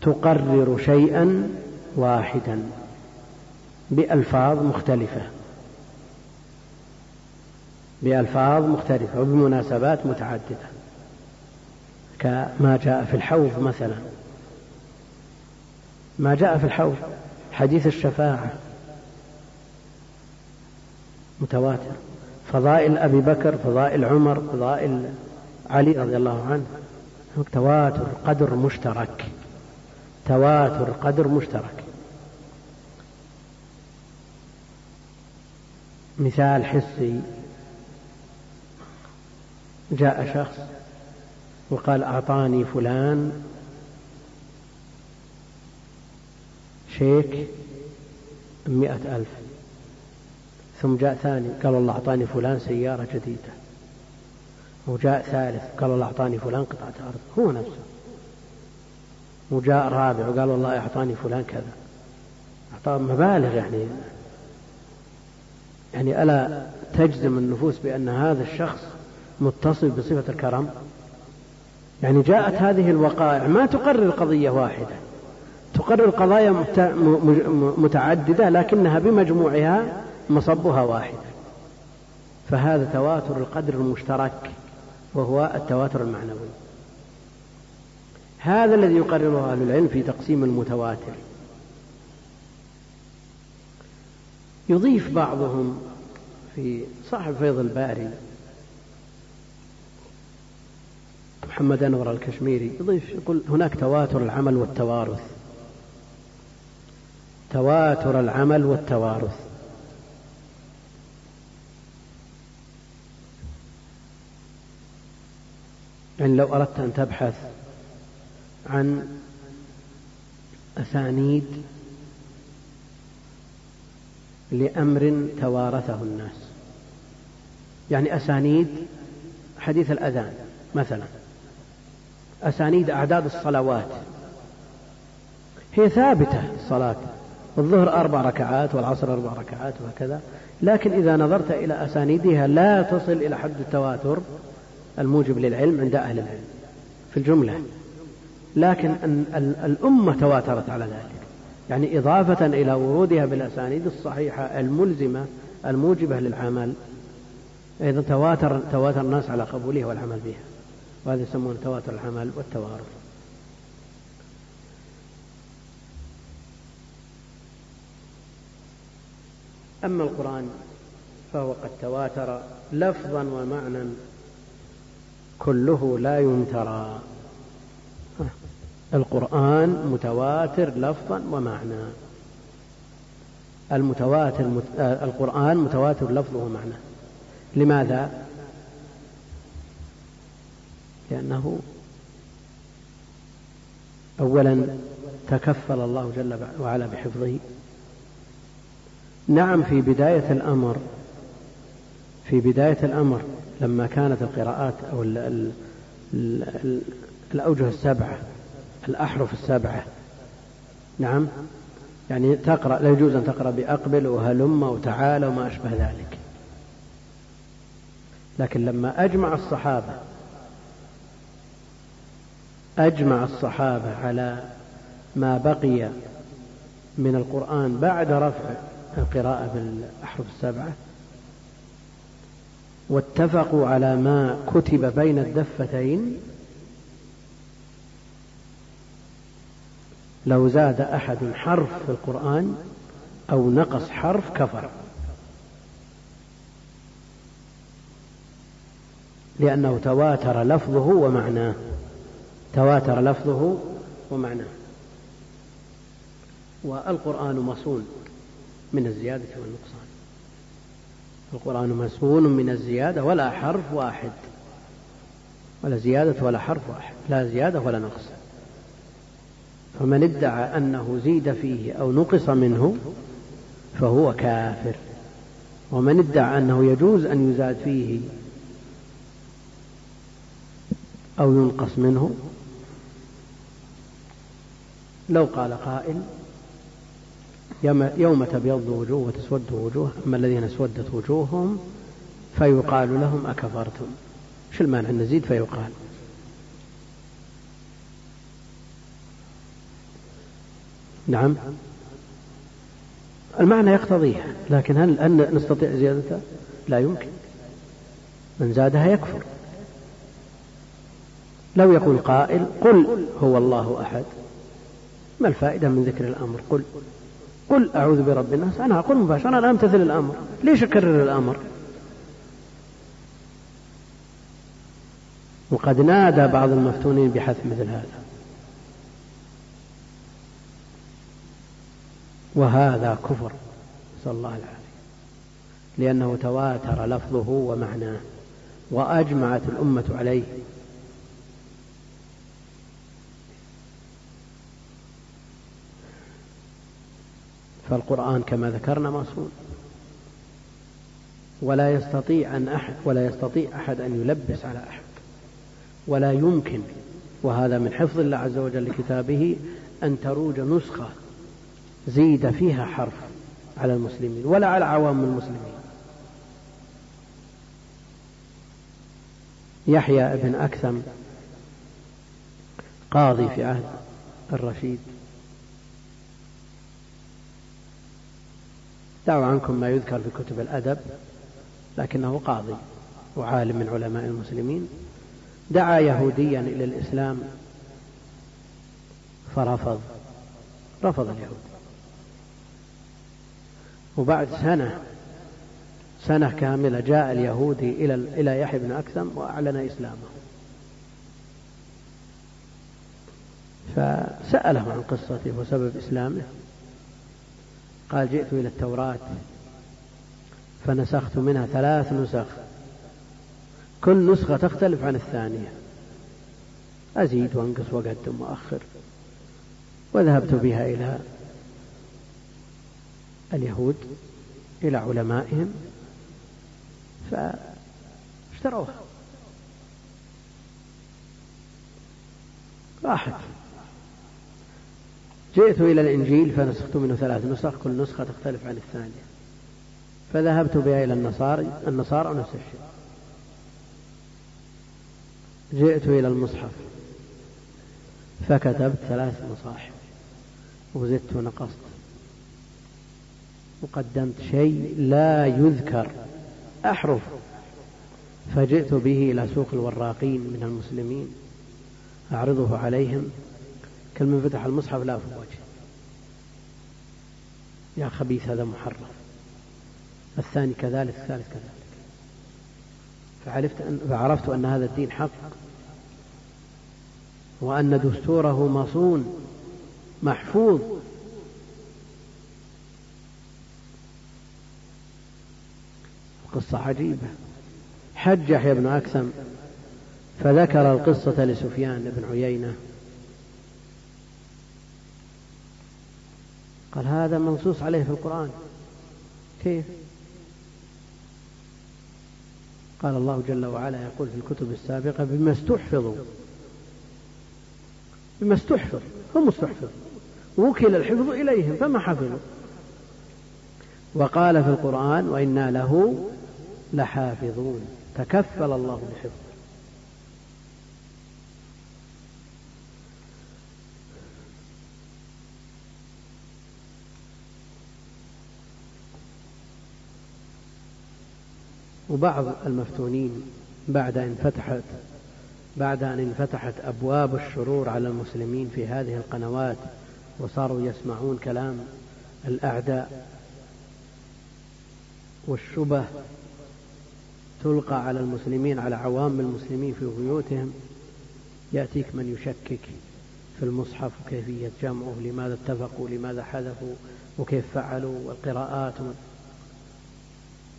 تقرر شيئا واحدا بألفاظ مختلفة بألفاظ مختلفة وبمناسبات متعددة كما جاء في الحوض مثلا. ما جاء في الحوض حديث الشفاعة متواتر. فضائل أبي بكر فضائل عمر فضائل علي رضي الله عنه تواتر قدر مشترك تواتر قدر مشترك. مثال حسي جاء شخص وقال أعطاني فلان شيك مئة ألف. ثم جاء ثاني قال الله أعطاني فلان سيارة جديدة. وجاء ثالث قال الله أعطاني فلان قطعة أرض. هو نفسه. وجاء رابع وقال والله أعطاني فلان كذا. أعطاه مبالغ يعني. يعني ألا تجزم النفوس بأن هذا الشخص متصل بصفة الكرم؟ يعني جاءت هذه الوقائع ما تقرر قضية واحدة. تقرر قضايا متعددة لكنها بمجموعها مصبها واحدة. فهذا تواتر القدر المشترك وهو التواتر المعنوي. هذا الذي يقرره أهل العلم في تقسيم المتواتر. يضيف بعضهم في صاحب فيض الباري. محمد أنور الكشميري. يضيف يقول هناك تواتر العمل والتوارث. تواتر العمل والتوارث. يعني لو أردت أن تبحث عن أسانيد لأمر توارثه الناس. يعني أسانيد حديث الأذان مثلا. أسانيد أعداد الصلوات. هي ثابتة الصلاة. الظهر أربع ركعات والعصر أربع ركعات وهكذا. لكن إذا نظرت إلى أسانيدها لا تصل إلى حد التواتر الموجب للعلم عند أهل العلم في الجملة. لكن الأمة تواترت على ذلك. يعني إضافة إلى ورودها بالأسانيد الصحيحة الملزمة الموجبة للعمل. أيضا تواتر تواتر الناس على قبولها والعمل بها. وهذا يسمونه تواتر العمل والتوارث. أما القرآن فهو قد تواتر لفظا ومعنى كله لا يمترى القرآن متواتر لفظا ومعنى المتواتر مت... القرآن متواتر لفظه ومعنى لماذا؟ لأنه أولا تكفل الله جل وعلا بحفظه. نعم في بداية الأمر في بداية الأمر لما كانت القراءات أو ال ال ال الأوجه السبعة الأحرف السبعة. نعم يعني تقرأ لا يجوز أن تقرأ بأقبل وهلم وتعالى وما أشبه ذلك. لكن لما أجمع الصحابة أجمع الصحابة على ما بقي من القرآن بعد رفع القراءة بالأحرف السبعة واتفقوا على ما كتب بين الدفتين. لو زاد أحد حرف في القرآن أو نقص حرف كفر. لأنه تواتر لفظه ومعناه. تواتر لفظه ومعناه. والقرآن مصون من الزيادة والنقصان. القرآن مسؤول من الزيادة ولا حرف واحد. ولا زيادة ولا حرف واحد. لا زيادة ولا نقص. فمن ادعى أنه زيد فيه أو نقص منه فهو كافر. ومن ادعى أنه يجوز أن يزاد فيه أو ينقص منه لو قال قائل يوم تبيض وجوه وتسود وجوه أما الذين اسودت وجوههم فيقال لهم أكفرتم. شو المانع نزيد فيقال. نعم. المعنى يقتضيها لكن هل أن نستطيع زيادتها لا يمكن. من زادها يكفر. لو يقول قائل قل هو الله أحد. ما الفائدة من ذكر الأمر؟ قل. قل أعوذ برب الناس أنا أقول مباشرة أنا أمتثل الأمر. ليش أكرر الأمر؟ وقد نادى بعض المفتونين بحذف مثل هذا. وهذا كفر. نسأل الله العافية. لأنه تواتر لفظه ومعناه. وأجمعت الأمة عليه. فالقرآن كما ذكرنا مصون ولا يستطيع أن أحد ولا يستطيع أحد أن يلبس على أحد. ولا يمكن وهذا من حفظ الله عز وجل لكتابه أن تروج نسخة زيد فيها حرف على المسلمين ولا على عوام المسلمين. يحيى بن أكثم قاضي في عهد الرشيد. دعوا عنكم ما يذكر في كتب الأدب لكنه قاضي وعالم من علماء المسلمين. دعا يهوديا إلى الإسلام فرفض رفض اليهود. وبعد سنة سنة كاملة جاء اليهودي إلى إلى يحيى بن أكثم وأعلن إسلامه. فسأله عن قصته وسبب إسلامه. قال جئت إلى التوراة فنسخت منها ثلاث نسخ. كل نسخة تختلف عن الثانية. أزيد وأنقص وأقدم وأخر. وذهبت بها إلى اليهود إلى علمائهم فاشتروها. راحت. جئت إلى الإنجيل فنسخت منه ثلاث نسخ كل نسخة تختلف عن الثانية. فذهبت بها إلى النصارى النصارى نفس الشيء. جئت إلى المصحف. فكتبت ثلاث مصاحف. وزدت ونقصت. وقدمت شيء لا يذكر أحرف. فجئت به إلى سوق الوراقين من المسلمين. أعرضه عليهم. كل من فتح المصحف لا في وجهه يا خبيث هذا محرف. الثاني كذلك الثالث كذلك. فعرفت أن فعرفت أن هذا الدين حق. وأن دستوره مصون محفوظ. قصة عجيبة. حج يحيى بن أكثم فذكر القصة لسفيان بن عيينة. قال هذا منصوص عليه في القرآن. كيف؟ قال الله جل وعلا يقول في الكتب السابقة بما استحفظوا. بما استحفظ. هم استحفظ وكل الحفظ إليهم فما حفظوا. وقال في القرآن وإنا له لحافظون. تكفل الله بحفظه. وبعض المفتونين بعد أن فتحت بعد أن انفتحت أبواب الشرور على المسلمين في هذه القنوات وصاروا يسمعون كلام الأعداء والشبه تلقى على المسلمين على عوام المسلمين في بيوتهم يأتيك من يشكك في المصحف وكيفية جمعه لماذا اتفقوا لماذا حذفوا وكيف فعلوا والقراءات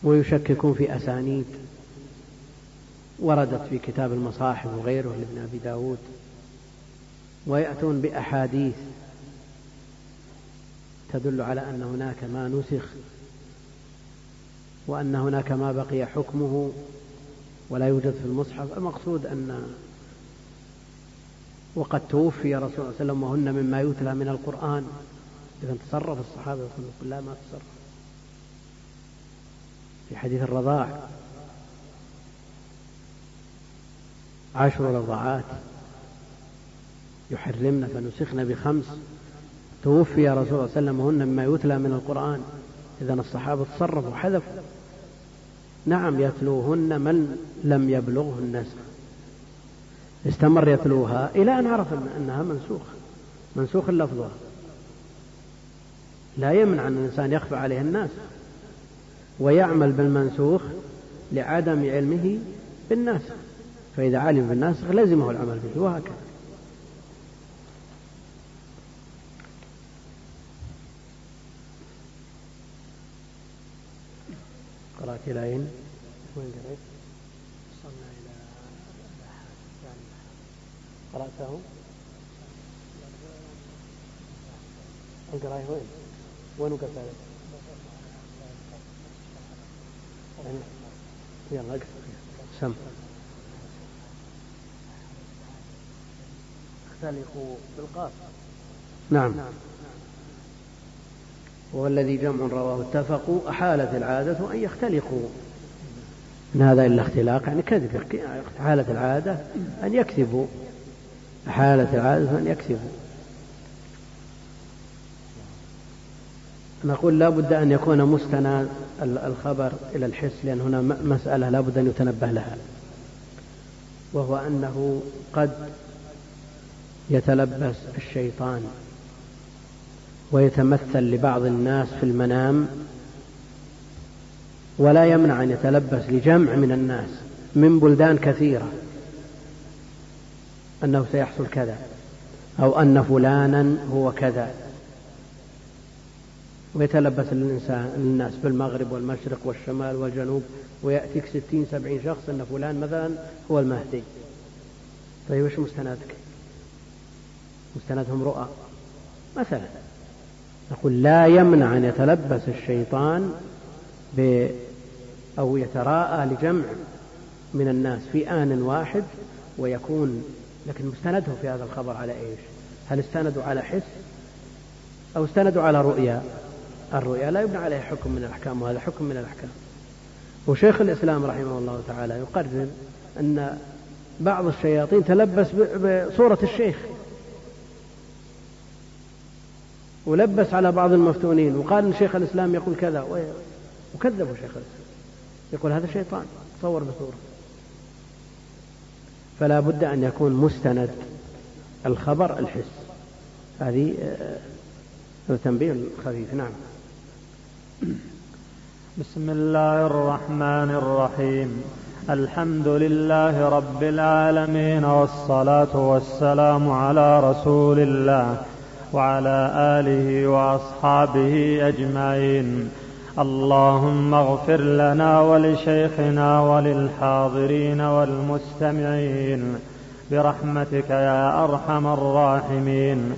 ويشككون في أسانيد وردت في كتاب المصاحف وغيره لابن أبي داود ويأتون بأحاديث تدل على أن هناك ما نسخ وأن هناك ما بقي حكمه ولا يوجد في المصحف. المقصود أن وقد توفي رسول الله صلى الله عليه وسلم وهن مما يتلى من القرآن. إذا تصرف الصحابة يقول لا ما تصرف. في حديث الرضاع. عشر رضعات يحرمن فنسخن بخمس. توفي رسول الله صلى الله عليه وسلم وهن مما يتلى من القرآن. إذا الصحابة تصرفوا حذفوا نعم يتلوهن من لم يبلغه النسخ استمر يتلوها إلى أن عرف أنها منسوخة. منسوخ لفظها. لا يمنع أن الإنسان يخفى عليه الناس. ويعمل بالمنسوخ لعدم علمه بالناسخ فإذا علم بالناسخ لزمه العمل به وهكذا قرأت إلى أين؟ وين قريت؟ وصلنا إلى قرأته؟ القراية وين؟ وين وقفت عليك؟ يلا سم اختلقوا بالقاف نعم, نعم. والذي جمع رواه اتفقوا أحالت العادة أن يختلقوا. إن هذا إلا اختلاق يعني كذب حالة العادة أن يكذبوا. حالة العادة أن يكذبوا. نقول لا بد أن يكون مستند الخبر إلى الحس لأن هنا مسألة لا بد أن يتنبه لها. وهو أنه قد يتلبس الشيطان ويتمثل لبعض الناس في المنام ولا يمنع أن يتلبس لجمع من الناس من بلدان كثيرة أنه سيحصل كذا أو أن فلانا هو كذا. ويتلبس الإنسان الناس بالمغرب والمشرق والشمال والجنوب ويأتيك ستين سبعين شخص أن فلان مثلا هو المهدي. طيب وش مستندك؟ مستندهم رؤى. مثلا نقول لا يمنع أن يتلبس الشيطان ب أو يتراءى لجمع من الناس في آن واحد ويكون لكن مستنده في هذا الخبر على إيش؟ هل استندوا على حس أو استندوا على رؤيا؟ الرؤيا لا يبنى عليها حكم من الأحكام وهذا حكم من الأحكام. وشيخ الإسلام رحمه الله تعالى يقرر أن بعض الشياطين تلبس بصورة الشيخ ولبس على بعض المفتونين وقال إن شيخ الإسلام يقول كذا وكذبوا شيخ الإسلام. يقول هذا شيطان تصور بصورة. فلا بد أن يكون مستند الخبر الحس. هذه آه، تنبيه خفيف نعم. بسم الله الرحمن الرحيم. الحمد لله رب العالمين والصلاة والسلام على رسول الله وعلى آله وأصحابه أجمعين. اللهم اغفر لنا ولشيخنا وللحاضرين والمستمعين برحمتك يا أرحم الراحمين.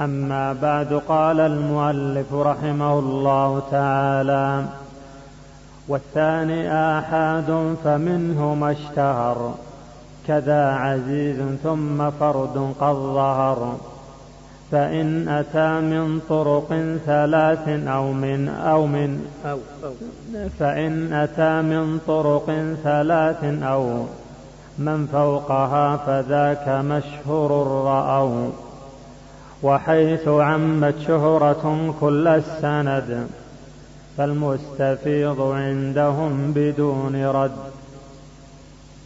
أما بعد قال المؤلف رحمه الله تعالى والثاني آحاد فمنه ما اشتهر. كذا عزيز ثم فرد قد ظهر. فإن أتى من طرق ثلاث أو من أو من أو أو فإن أتى من طرق ثلاث أو من فوقها فذاك مشهور رأوا وحيث عمت شهرة كل السند فالمستفيض عندهم بدون رد.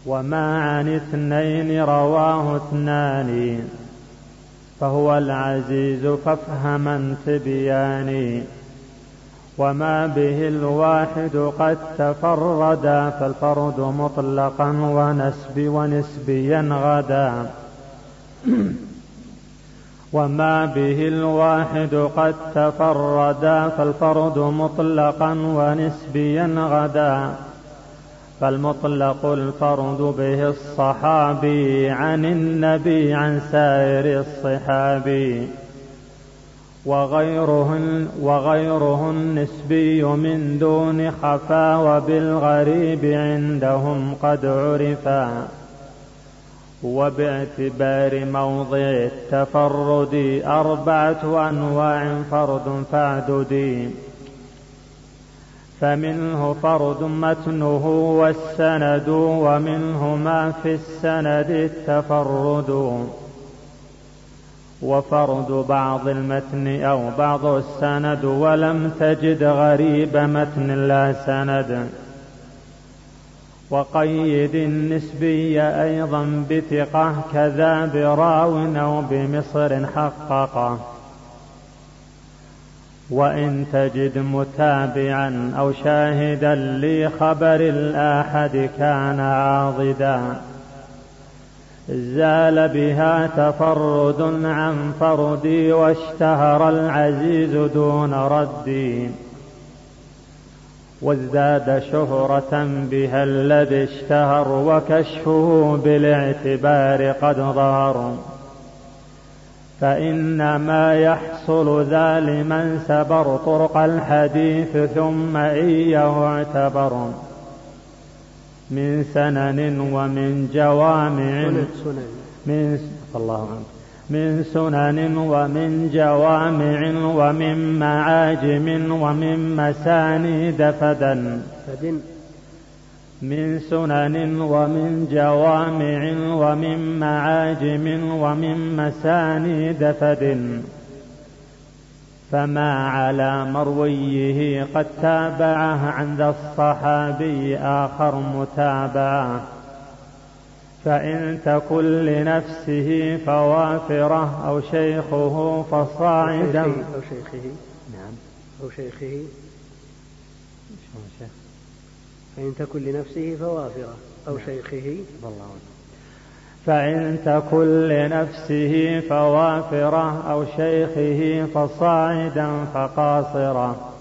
وما عن اثنين رواه اثنان فهو العزيز فافهما تبياني وما به الواحد قد تفردا فالفرد مطلقا ونسب ونسبيا غدا. وما به الواحد قد تفردا فالفرد مطلقا ونسبيا غدا فالمطلق الفرد به الصحابي عن النبي عن سائر الصحابي وغيره, وغيره النسبي من دون خفا وبالغريب عندهم قد عرفا وباعتبار موضع التفرد أربعة أنواع فرد فاعددي فمنه فرد متنه والسند ومنه ما في السند التفرد. وفرد بعض المتن أو بعض السند ولم تجد غريب متن لا سند. وقيد النسبي أيضا بثقة كذا براو أو بمصر حققه وإن تجد متابعا أو شاهدا لخبر الآحد كان عاضدا. زال بها تفرد عن فردي واشتهر العزيز دون ردي وازداد شهرة بها الذي اشتهر وكشفه بالاعتبار قد ظهر. فإنما يحصل ذا لمن سبر طرق الحديث ثم إيه اعتبر. من سنن ومن جوامع. من الله عنه من سنن ومن جوامع ومن معاجم ومن مسانيد فدن. من سنن ومن جوامع ومن معاجم ومن مسانيد فد فما على مرويه قد تابعه عند الصحابي آخر متابعه. فإن تكن لنفسه فوافرة أو شيخه فصاعدا. أو شيخه نعم. أو شيخه. فإن تكن لنفسه فوافرة أو نعم. شيخه. والله فإن تكن لنفسه فوافرة أو شيخه فصاعدا فقاصرة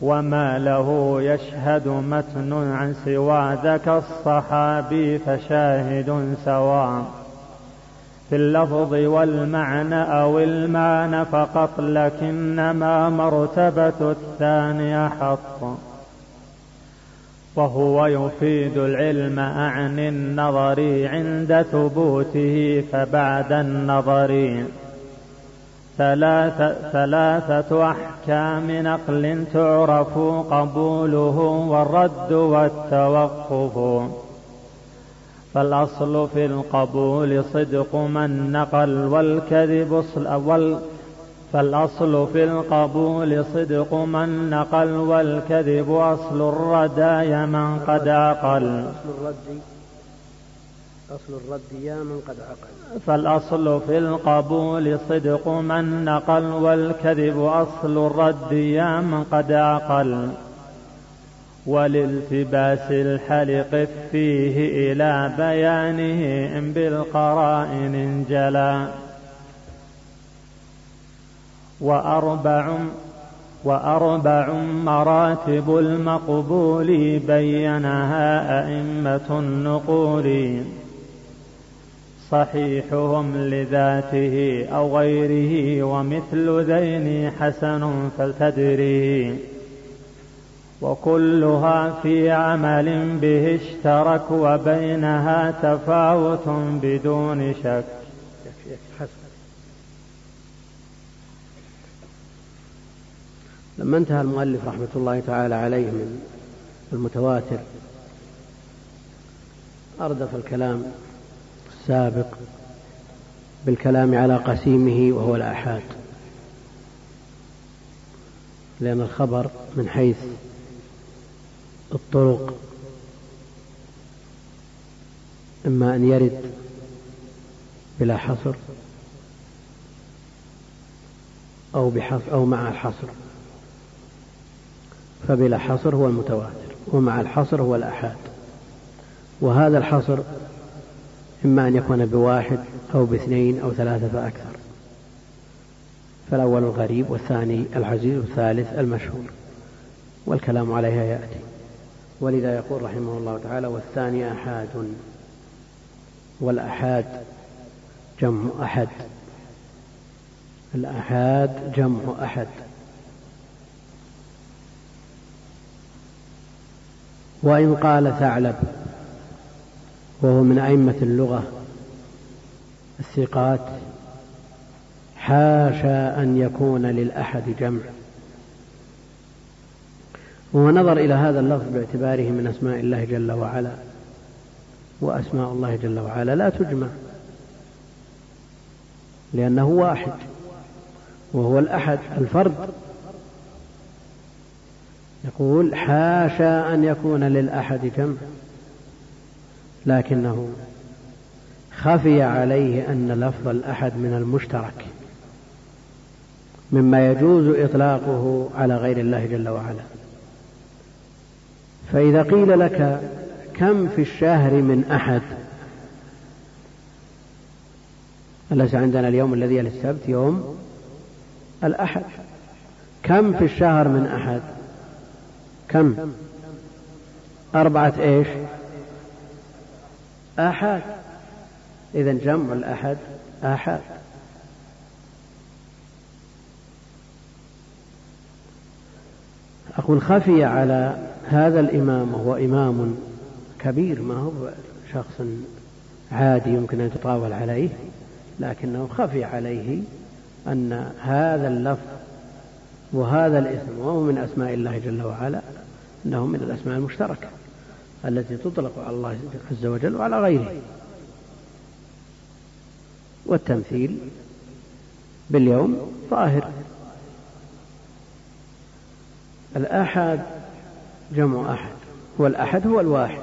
وما له يشهد متن عن سوى ذاك الصحابي فشاهد سواء في اللفظ والمعنى أو المعنى فقط لكنما مرتبة الثاني حط وهو يفيد العلم عن النظر عند ثبوته فبعد النظر ثلاثة, ثلاثة أحكام نقل تعرف قبوله والرد والتوقف. فالأصل في القبول صدق من نقل والكذب فالأصل في القبول صدق من نقل والكذب أصل الردايا من قد عقل. أصل الرد يا من قد عقل. فالأصل في القبول صدق من نقل والكذب أصل الرد يا من قد عقل والالتباس الحلق فيه إلى بيانه إن بالقرائن انجلى وأربع وأربع مراتب المقبول بينها أئمة النقول صحيحهم لذاته أو غيره ومثل ذين حسن فلتدري. وكلها في عمل به اشترك وبينها تفاوت بدون شك. لما انتهى المؤلف رحمة الله تعالى عليه من المتواتر أردف الكلام السابق بالكلام على قسيمه وهو الآحاد لأن الخبر من حيث الطرق إما أن يرد بلا حصر أو بحصر أو مع الحصر فبلا حصر هو المتواتر ومع الحصر هو الأحاد وهذا الحصر إما أن يكون بواحد أو باثنين أو ثلاثة فأكثر. فالأول الغريب والثاني العزيز والثالث المشهور والكلام عليها يأتي. ولذا يقول رحمه الله تعالى والثاني أحاد والأحاد جمع أحد. الأحاد جمع أحد. وإن قال ثعلب وهو من أئمة اللغة الثقات حاشا أن يكون للأحد جمع. وهو نظر إلى هذا اللفظ باعتباره من أسماء الله جل وعلا وأسماء الله جل وعلا لا تجمع لأنه واحد وهو الأحد الفرد. يقول حاشا أن يكون للأحد جمع. لكنه خفي عليه أن لفظ الأحد من المشترك مما يجوز إطلاقه على غير الله جل وعلا. فإذا قيل لك كم في الشهر من أحد؟ أليس عندنا اليوم الذي السبت؟ يوم الأحد. كم في الشهر من أحد؟ كم؟ أربعة إيش؟ آحاد. إذا جمع الأحد آحاد. أقول خفي على هذا الإمام وهو إمام كبير ما هو شخص عادي يمكن أن يتطاول عليه لكنه خفي عليه أن هذا اللفظ وهذا الاسم وهو من أسماء الله جل وعلا أنه من الأسماء المشتركة. التي تطلق على الله عز وجل وعلى غيره. والتمثيل باليوم ظاهر الآحاد جمع أحد والأحد هو الواحد.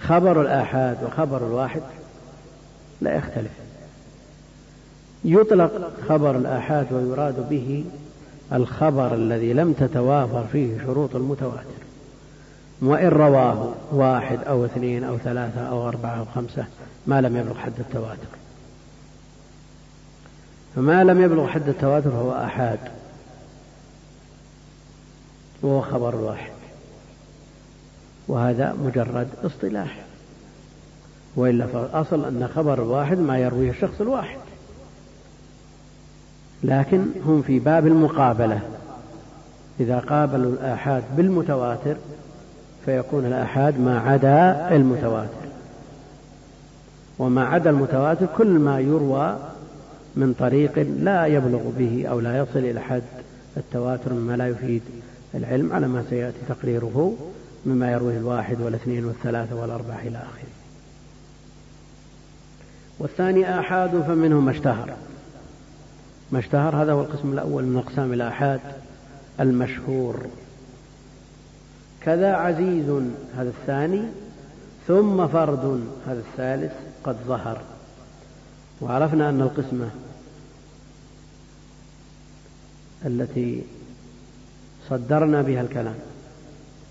خبر الآحاد وخبر الواحد لا يختلف. يطلق خبر الآحاد ويراد به الخبر الذي لم تتوافر فيه شروط المتواتر. وإن رواه واحد أو اثنين أو ثلاثة أو أربعة أو خمسة ما لم يبلغ حد التواتر. فما لم يبلغ حد التواتر هو آحاد. وهو خبر واحد. وهذا مجرد اصطلاح. وإلا فالأصل أن خبر الواحد ما يرويه الشخص الواحد. لكن هم في باب المقابلة. إذا قابلوا الآحاد بالمتواتر فيكون الآحاد ما عدا المتواتر. وما عدا المتواتر كل ما يروى من طريق لا يبلغ به أو لا يصل إلى حد التواتر مما لا يفيد العلم على ما سيأتي تقريره مما يرويه الواحد والاثنين والثلاثة والأربعة إلى آخره. والثاني آحاد فمنه ما اشتهر. ما اشتهر هذا هو القسم الأول من أقسام الآحاد المشهور. كذا عزيز هذا الثاني ثم فرد هذا الثالث قد ظهر. وعرفنا أن القسمة التي صدرنا بها الكلام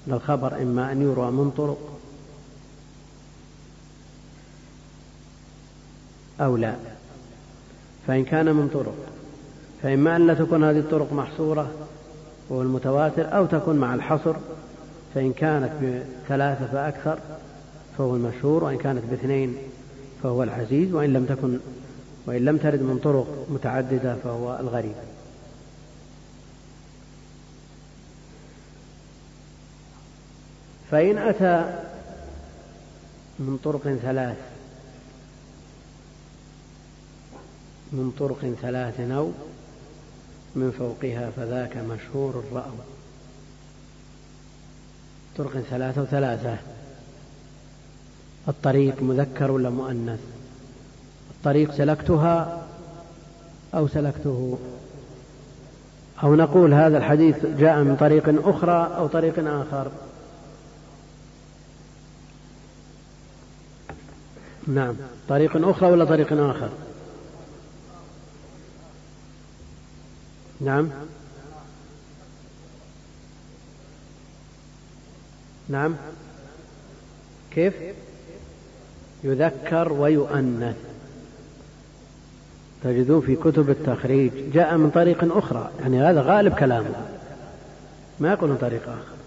الخبر إما أن يروى من طرق أو لا. فإن كان من طرق فإما أن لا تكون هذه الطرق محصورة وهو المتواتر أو تكون مع الحصر فإن كانت بثلاثة فأكثر فهو المشهور وإن كانت باثنين فهو العزيز وإن لم تكن وإن لم ترد من طرق متعددة فهو الغريب. فإن أتى من طرق ثلاث من طرق ثلاث أو من فوقها فذاك مشهور الرأو طرق ثلاثة وثلاثة. الطريق مذكر ولا مؤنث؟ الطريق سلكتها أو سلكته؟ أو نقول هذا الحديث جاء من طريق أخرى أو طريق آخر؟ نعم. طريق أخرى ولا طريق آخر؟ نعم. نعم. كيف؟ يذكر ويؤنث. تجدون في كتب التخريج. جاء من طريق أخرى. يعني هذا غالب كلامه. ما يقول من طريق آخر.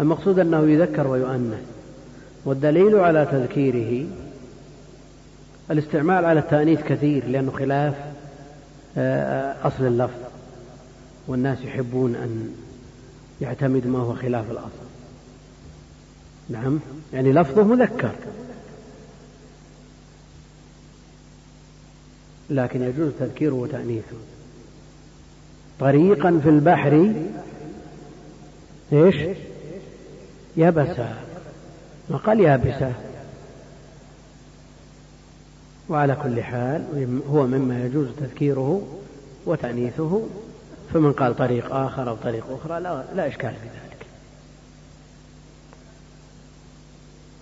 المقصود أنه يذكر ويؤنث. والدليل على تذكيره الاستعمال على التأنيث كثير لأنه خلاف آه، أصل اللفظ. والناس يحبون أن يعتمد ما هو خلاف الأصل. نعم. يعني لفظه مذكر. لكن يجوز تذكيره وتأنيثه. طريقا في البحر. إيش؟ يبسا ما قال يابسة. وعلى كل حال هو مما يجوز تذكيره وتأنيثه. فمن قال طريق آخر أو طريق أخرى لا, لا إشكال في ذلك.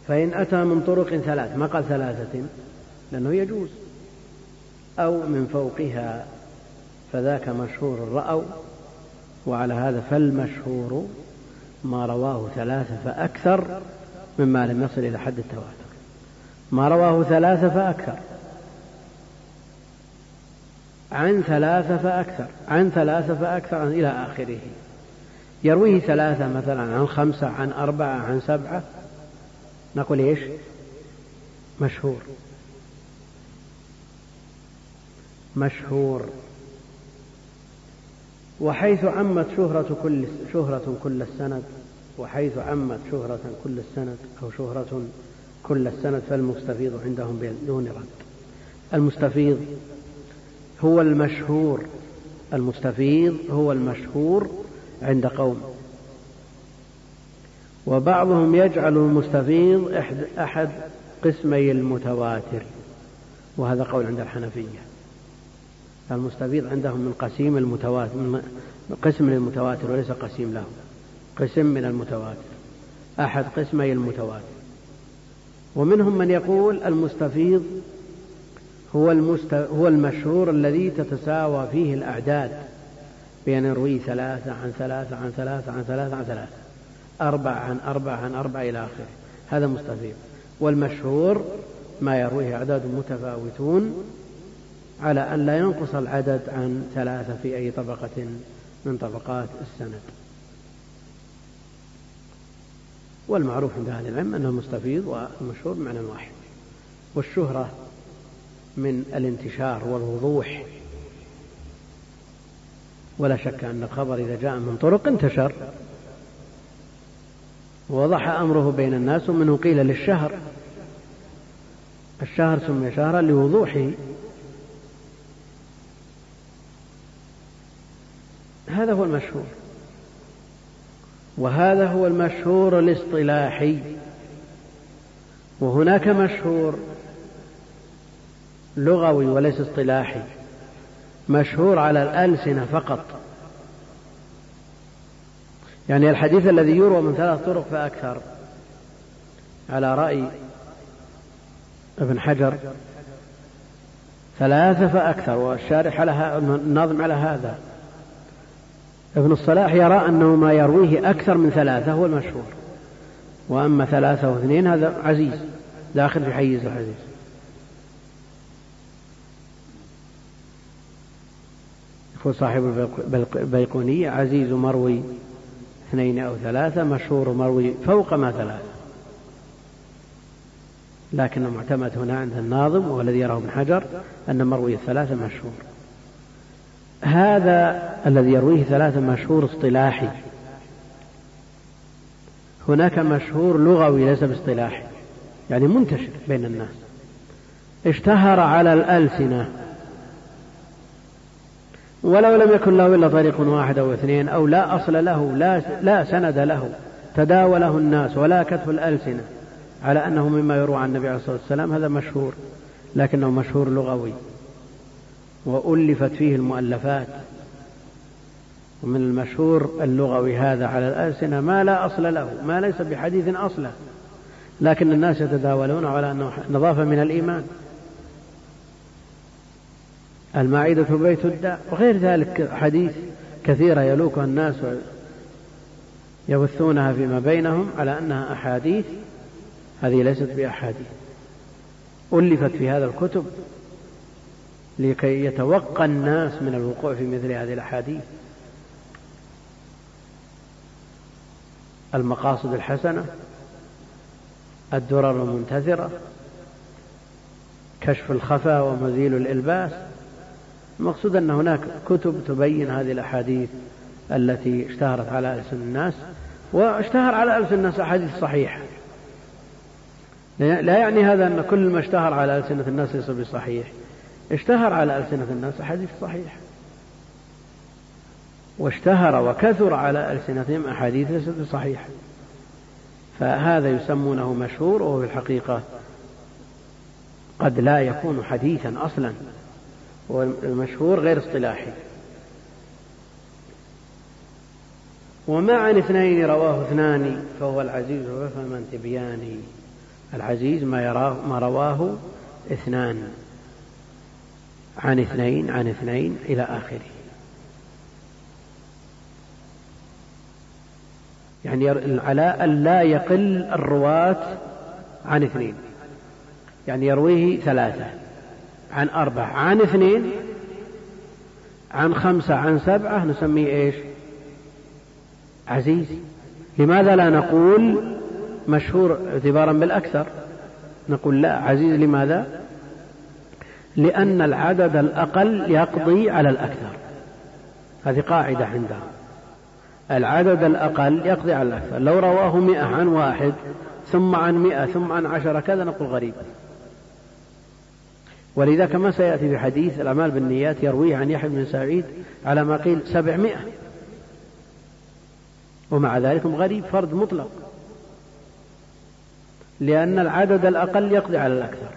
فإن أتى من طرق ثلاث ما قال ثلاثة؟ لأنه يجوز. أو من فوقها فذاك مشهور رأوا وعلى هذا فالمشهور ما رواه ثلاثة فأكثر مما لم يصل إلى حد التواتر. ما رواه ثلاثة فأكثر. عن ثلاثة فأكثر. عن ثلاثة فأكثر إلى آخره. يرويه ثلاثة مثلا عن خمسة عن أربعة عن سبعة. نقول إيش؟ مشهور. مشهور. وحيث عمت شهرة كل شهرة كل السند وحيث عمت شهرة كل السند أو شهرة كل السند فالمستفيض عندهم بدون رد. المستفيض هو المشهور. المستفيض هو المشهور عند قوم. وبعضهم يجعل المستفيض أحد قسمي المتواتر. وهذا قول عند الحنفية. المستفيض عندهم من قسيم المتواتر من قسم للمتواتر وليس قسيم له. قسم من المتواتر. أحد قسمي المتواتر. ومنهم من يقول المستفيض هو المست... هو المشهور الذي تتساوى فيه الأعداد. بأن يروي ثلاثة عن ثلاثة عن ثلاثة عن ثلاثة عن ثلاثة. أربع عن أربع عن أربع إلى آخره. هذا مستفيض. والمشهور ما يرويه أعداد متفاوتون على أن لا ينقص العدد عن ثلاثة في أي طبقة من طبقات السند. والمعروف عند أهل العلم أنه المستفيض والمشهور بمعنى واحد. والشهرة من الانتشار والوضوح. ولا شك أن الخبر إذا جاء من طرق انتشر. ووضح أمره بين الناس ومنه قيل للشهر. الشهر سمي شهرا لوضوحه هذا هو المشهور. وهذا هو المشهور الاصطلاحي. وهناك مشهور لغوي وليس اصطلاحي. مشهور على الألسنة فقط. يعني الحديث الذي يروى من ثلاث طرق فأكثر. على رأي ابن حجر. ثلاثة فأكثر والشارح على الناظم على هذا. ابن الصلاح يرى أنه ما يرويه أكثر من ثلاثة هو المشهور. وأما ثلاثة واثنين هذا عزيز داخل في حيز العزيز يقول صاحب البيقونية عزيز مروي. اثنين أو ثلاثة مشهور مروي فوق ما ثلاثة. لكن المعتمد هنا عند الناظم وهو الذي يراه ابن حجر أن مروي الثلاثة مشهور. هذا الذي يرويه ثلاثة مشهور اصطلاحي. هناك مشهور لغوي ليس باصطلاحي يعني منتشر بين الناس. اشتهر على الألسنة. ولو لم يكن له إلا طريق واحد أو اثنين أو لا أصل له لا, لا سند له تداوله الناس ولا كتف الألسنة على أنه مما يروى عن النبي عليه الصلاة والسلام هذا مشهور لكنه مشهور لغوي. وألفت فيه المؤلفات. ومن المشهور اللغوي هذا على الألسنة ما لا أصل له ما ليس بحديث أصله لكن الناس يتداولون على أنه نظافة من الإيمان. المعدة بيت الداء. وغير ذلك حديث كثيرة يلوكها الناس يبثونها فيما بينهم على أنها أحاديث. هذه ليست بأحاديث. ألفت في هذا الكتب لكي يتوقى الناس من الوقوع في مثل هذه الأحاديث. المقاصد الحسنة الدرر المنتثرة كشف الخفا ومزيل الإلباس المقصود أن هناك كتب تبين هذه الأحاديث التي اشتهرت على ألسن الناس واشتهر على ألسن الناس أحاديث صحيحة. لا يعني هذا أن كل ما اشتهر على ألسنة الناس ليس بصحيح. اشتهر على ألسنة الناس أحاديث صحيحة. واشتهر وكثر على ألسنتهم أحاديث ليست بصحيحة. فهذا يسمونه مشهور وهو في الحقيقة قد لا يكون حديثا أصلا. والمشهور غير اصطلاحي. وما عن اثنين رواه اثنان فهو العزيز وفمن تبياني العزيز ما يراه ما رواه اثنان. عن اثنين عن اثنين إلى آخره. يعني على أن لا يقل الرواة عن اثنين. يعني يرويه ثلاثة. عن أربعة عن اثنين عن خمسة عن سبعة نسميه إيش؟ عزيز. لماذا لا نقول مشهور اعتبارا بالأكثر؟ نقول لا عزيز لماذا؟ لأن العدد الأقل يقضي على الأكثر. هذه قاعدة عندهم. العدد الأقل يقضي على الأكثر. لو رواه مئة عن واحد ثم عن مئة ثم عن عشرة كذا نقول غريب. ولذا كما سيأتي في حديث الأعمال بالنيات يرويه عن يحيى بن سعيد على ما قيل سبعمائة. ومع ذلك غريب فرد مطلق. لأن العدد الأقل يقضي على الأكثر.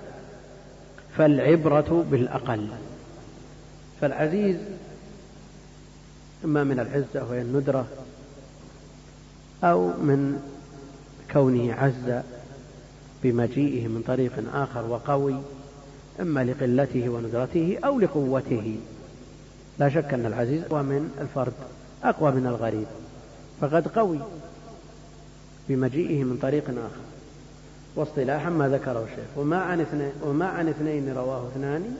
فالعبرة بالأقل. فالعزيز إما من العزة وهي الندرة أو من كونه عز بمجيئه من طريق آخر وقوي إما لقلته وندرته أو لقوته. لا شك أن العزيز أقوى من الفرد أقوى من الغريب. فقد قوي بمجيئه من طريق آخر. واصطلاحا ما ذكره الشيخ. وما عن اثنين وما عن اثنين رواه اثنان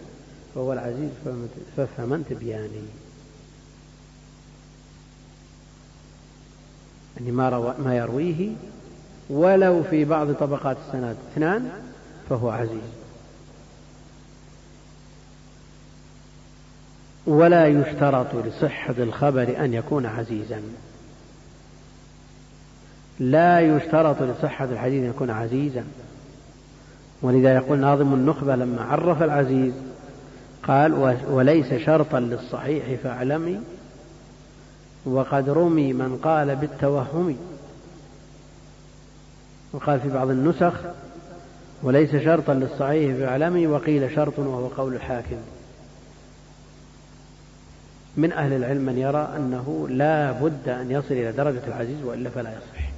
فهو العزيز فافهمن تبياني يعني ما, روى ما يرويه ولو في بعض طبقات السند. اثنان فهو عزيز. ولا يشترط لصحة الخبر أن يكون عزيزا. لا يشترط لصحة الحديث أن يكون عزيزا. ولذا يقول ناظم النخبة لما عرف العزيز قال وليس شرطا للصحيح فاعلمي وقد رمي من قال بالتوهم وقال في بعض النسخ وليس شرطا للصحيح فاعلمي وقيل شرط وهو قول الحاكم من أهل العلم من يرى أنه لا بد أن يصل إلى درجة العزيز وإلا فلا يصح.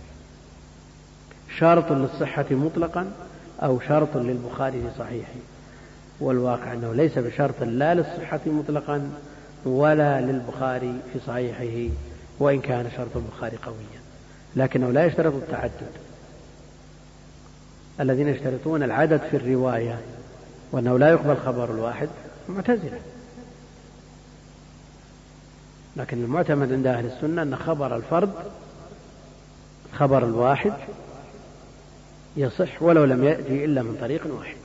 شرط للصحة مطلقا أو شرط للبخاري في صحيحه. والواقع أنه ليس بشرط لا للصحة مطلقا ولا للبخاري في صحيحه وإن كان شرط البخاري قويا. لكنه لا يشترط التعدد. الذين يشترطون العدد في الرواية وأنه لا يقبل خبر الواحد معتزلة. لكن المعتمد عند أهل السنة أن خبر الفرد خبر الواحد يصح ولو لم يأتي إلا من طريق واحد.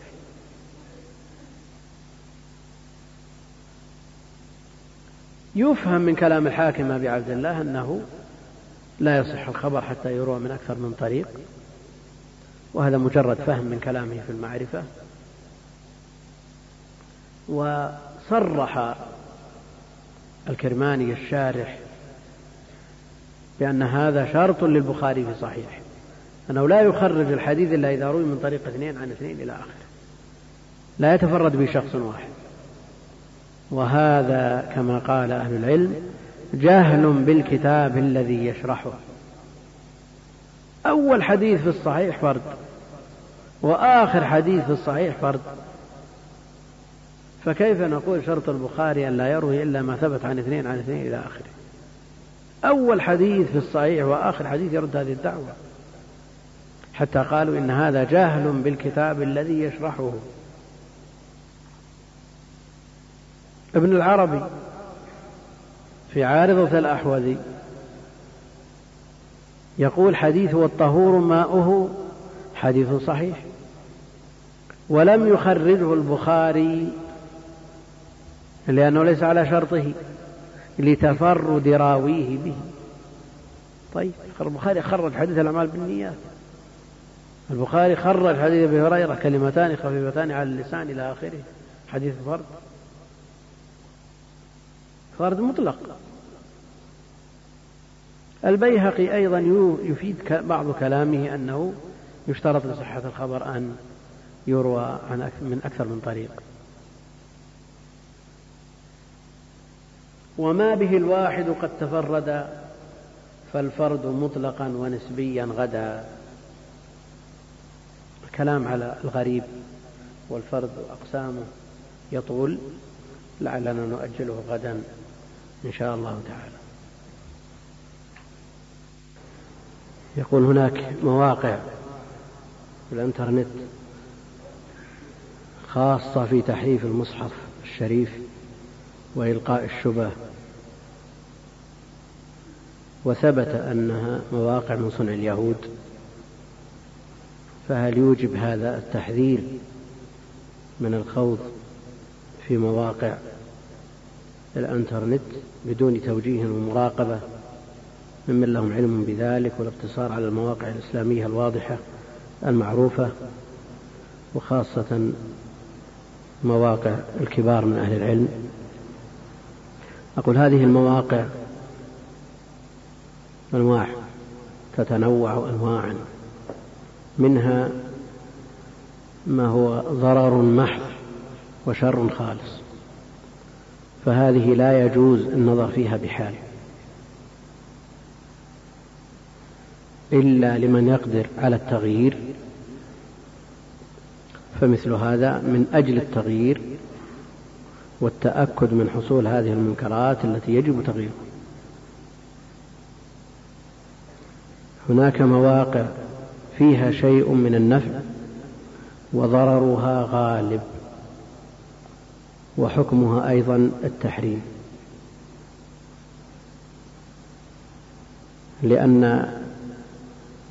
يفهم من كلام الحاكم أبي عبد الله أنه لا يصح الخبر حتى يروى من أكثر من طريق وهذا مجرد فهم من كلامه في المعرفة. وصرح الكرماني الشارح بأن هذا شرط للبخاري في صحيحه أنه لا يخرج الحديث إلا إذا روي من طريق اثنين عن اثنين إلى آخره لا يتفرد به شخص واحد. وهذا كما قال أهل العلم جهل بالكتاب الذي يشرحه. أول حديث في الصحيح فرد وآخر حديث في الصحيح فرد. فكيف نقول شرط البخاري أن لا يروي إلا ما ثبت عن اثنين عن اثنين إلى آخره؟ أول حديث في الصحيح وآخر حديث يرد هذه الدعوة. حتى قالوا إن هذا جاهل بالكتاب الذي يشرحه. ابن العربي في عارضة الأحوذي يقول حديث والطهور ماؤه حديث صحيح. ولم يخرجه البخاري لأنه ليس على شرطه لتفرد راويه به. طيب البخاري خرج حديث الأعمال بالنيات. البخاري خرج حديث أبي هريرة كلمتان خفيفتان على اللسان إلى آخره. حديث فرد. فرد مطلق. البيهقي أيضا يفيد بعض كلامه أنه يشترط لصحة الخبر أن يروى عن من أكثر من طريق. وما به الواحد قد تفرد فالفرد مطلقا ونسبيا غدا. الكلام على الغريب والفرد وأقسامه يطول لعلنا نؤجله غدا إن شاء الله تعالى. يقول هناك مواقع في الإنترنت خاصة في تحريف المصحف الشريف وإلقاء الشبه وثبت أنها مواقع من صنع اليهود فهل يوجب هذا التحذير من الخوض في مواقع الإنترنت بدون توجيه ومراقبة ممن لهم علم بذلك والاقتصار على المواقع الإسلامية الواضحة المعروفة وخاصة مواقع الكبار من أهل العلم؟ أقول هذه المواقع أنواع تتنوع أنواعا. منها ما هو ضرر محض وشر خالص. فهذه لا يجوز النظر فيها بحال. إلا لمن يقدر على التغيير فمثل هذا من أجل التغيير والتأكد من حصول هذه المنكرات التي يجب تغييرها هناك مواقع فيها شيء من النفع وضررها غالب وحكمها أيضا التحريم. لأن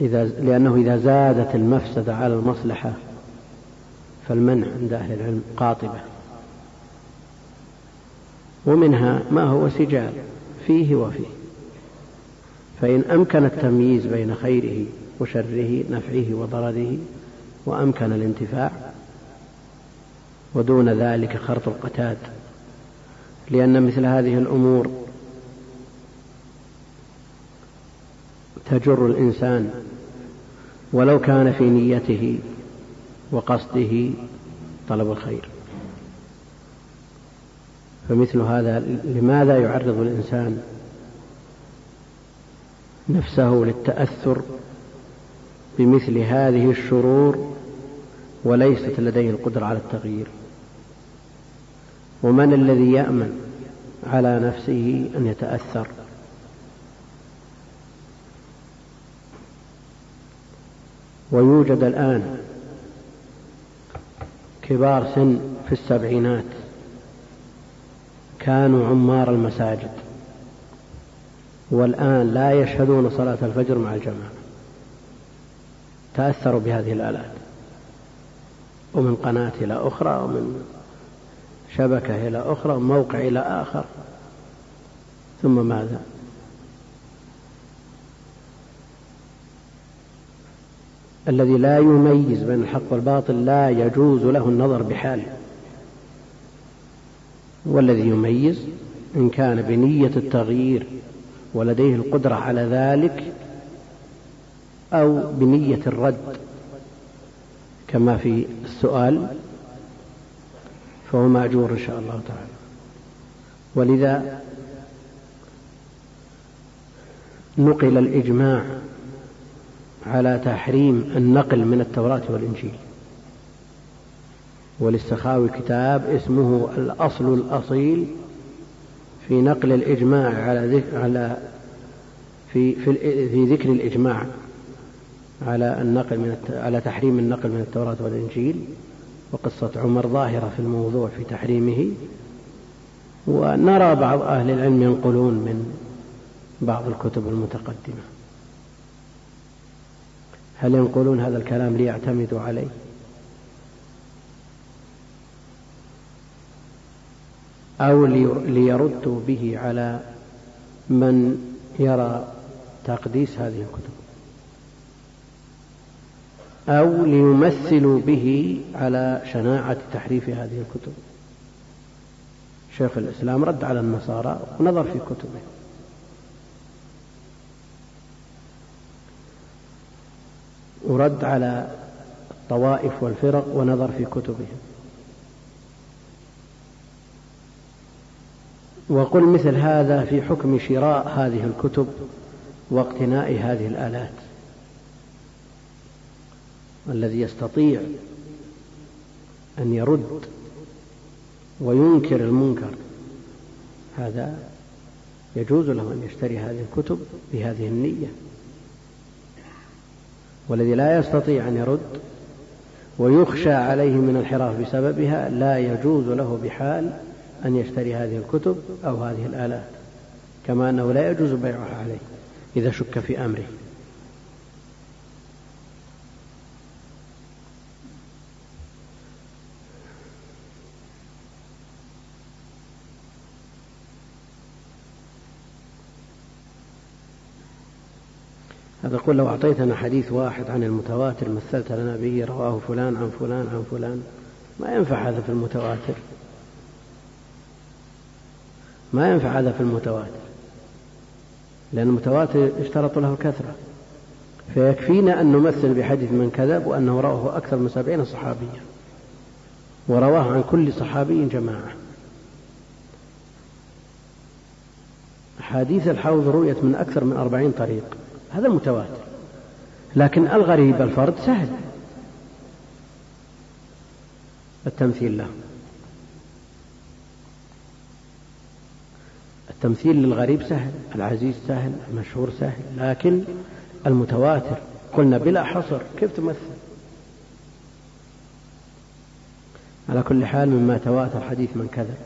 إذا لأنه إذا زادت المفسدة على المصلحة فالمنع عند أهل العلم قاطبة. ومنها ما هو سجال فيه وفيه. فإن أمكن التمييز بين خيره وشره نفعه وضرره وأمكن الانتفاع ودون ذلك خرط القتاد. لأن مثل هذه الأمور تجر الإنسان ولو كان في نيته وقصده طلب الخير. فمثل هذا لماذا يعرض الإنسان نفسه للتأثر بمثل هذه الشرور وليست لديه القدرة على التغيير. ومن الذي يأمن على نفسه أن يتأثر؟ ويوجد الآن كبار سن في السبعينات كانوا عمار المساجد. والآن لا يشهدون صلاة الفجر مع الجماعة. تأثروا بهذه الآلات. ومن قناة إلى أخرى ومن شبكة إلى أخرى ومن موقع إلى آخر. ثم ماذا؟ الذي لا يميز بين الحق والباطل لا يجوز له النظر بحال والذي يميز إن كان بنية التغيير ولديه القدرة على ذلك أو بنية الرد كما في السؤال فهو مأجور إن شاء الله تعالى. ولذا نقل الإجماع على تحريم النقل من التوراة والإنجيل. وللسخاوي كتاب اسمه الأصل الأصيل في نقل الإجماع على ذكر على في في, في ذكر الإجماع على النقل من على تحريم النقل من التوراة والإنجيل وقصة عمر ظاهرة في الموضوع في تحريمه. ونرى بعض أهل العلم ينقلون من بعض الكتب المتقدمة. هل ينقلون هذا الكلام ليعتمدوا عليه؟ أو ليردوا به على من يرى تقديس هذه الكتب. أو ليمثلوا به على شناعة تحريف هذه الكتب. شيخ الإسلام رد على النصارى ونظر في كتبه. ورد على الطوائف والفرق ونظر في كتبهم. وقل مثل هذا في حكم شراء هذه الكتب واقتناء هذه الآلات. الذي يستطيع أن يرد وينكر المنكر هذا يجوز له أن يشتري هذه الكتب بهذه النية. والذي لا يستطيع أن يرد ويخشى عليه من الحراف بسببها لا يجوز له بحال أن يشتري هذه الكتب أو هذه الآلات كما أنه لا يجوز بيعها عليه إذا شك في أمره. هذا يقول لو أعطيتنا حديث واحد عن المتواتر مثلت لنا به رواه فلان عن فلان عن فلان ما ينفع هذا في المتواتر. ما ينفع هذا في المتواتر. لأن المتواتر اشترط له الكثرة. فيكفينا أن نمثل بحديث من كذب وأنه رواه أكثر من سبعين صحابيا. ورواه عن كل صحابي جماعة. أحاديث الحوض رؤيت من أكثر من أربعين طريق. هذا متواتر. لكن الغريب الفرد سهل. التمثيل له. التمثيل للغريب سهل العزيز سهل المشهور سهل لكن المتواتر. قلنا بلا حصر كيف تمثل؟ على كل حال مما تواتر حديث من كذب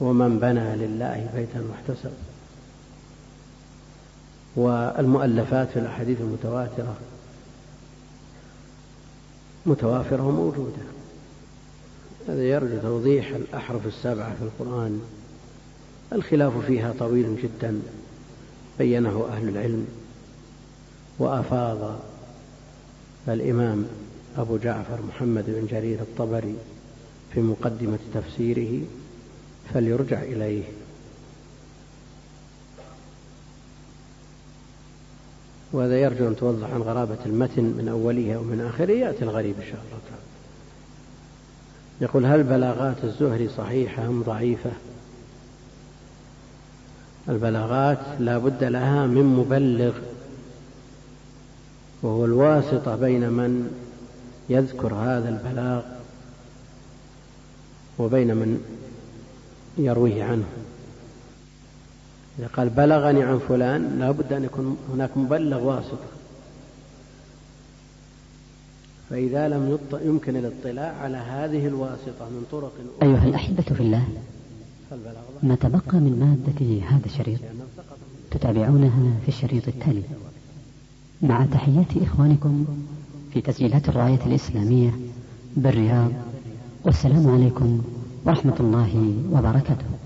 ومن بنى لله بيتا واحتسب والمؤلفات في الأحاديث المتواترة متوافرة وموجودة. هذا يرجو توضيح الأحرف السبعة في القرآن. الخلاف فيها طويل جدا بينه أهل العلم وأفاض الإمام أبو جعفر محمد بن جرير الطبري في مقدمة تفسيره فليرجع إليه. وهذا يرجو أن توضح عن غرابة المتن من أوله ومن آخره يأتي الغريب إن شاء الله تعالى. يقول هل بلاغات الزهري صحيحة أم ضعيفة؟ البلاغات لا بد لها من مبلغ وهو الواسطة بين من يذكر هذا البلاغ وبين من يرويه عنه. إذا قال بلغني عن فلان لا بد أن يكون هناك مبلغ واسطة. فإذا لم يمكن الاطلاع على هذه الواسطة من طرق أيها الأحبة في الله. ما تبقى من مادة هذا الشريط تتابعونها في الشريط التالي. مع تحيات إخوانكم في تسجيلات الراية الإسلامية بالرياض والسلام عليكم ورحمة الله وبركاته.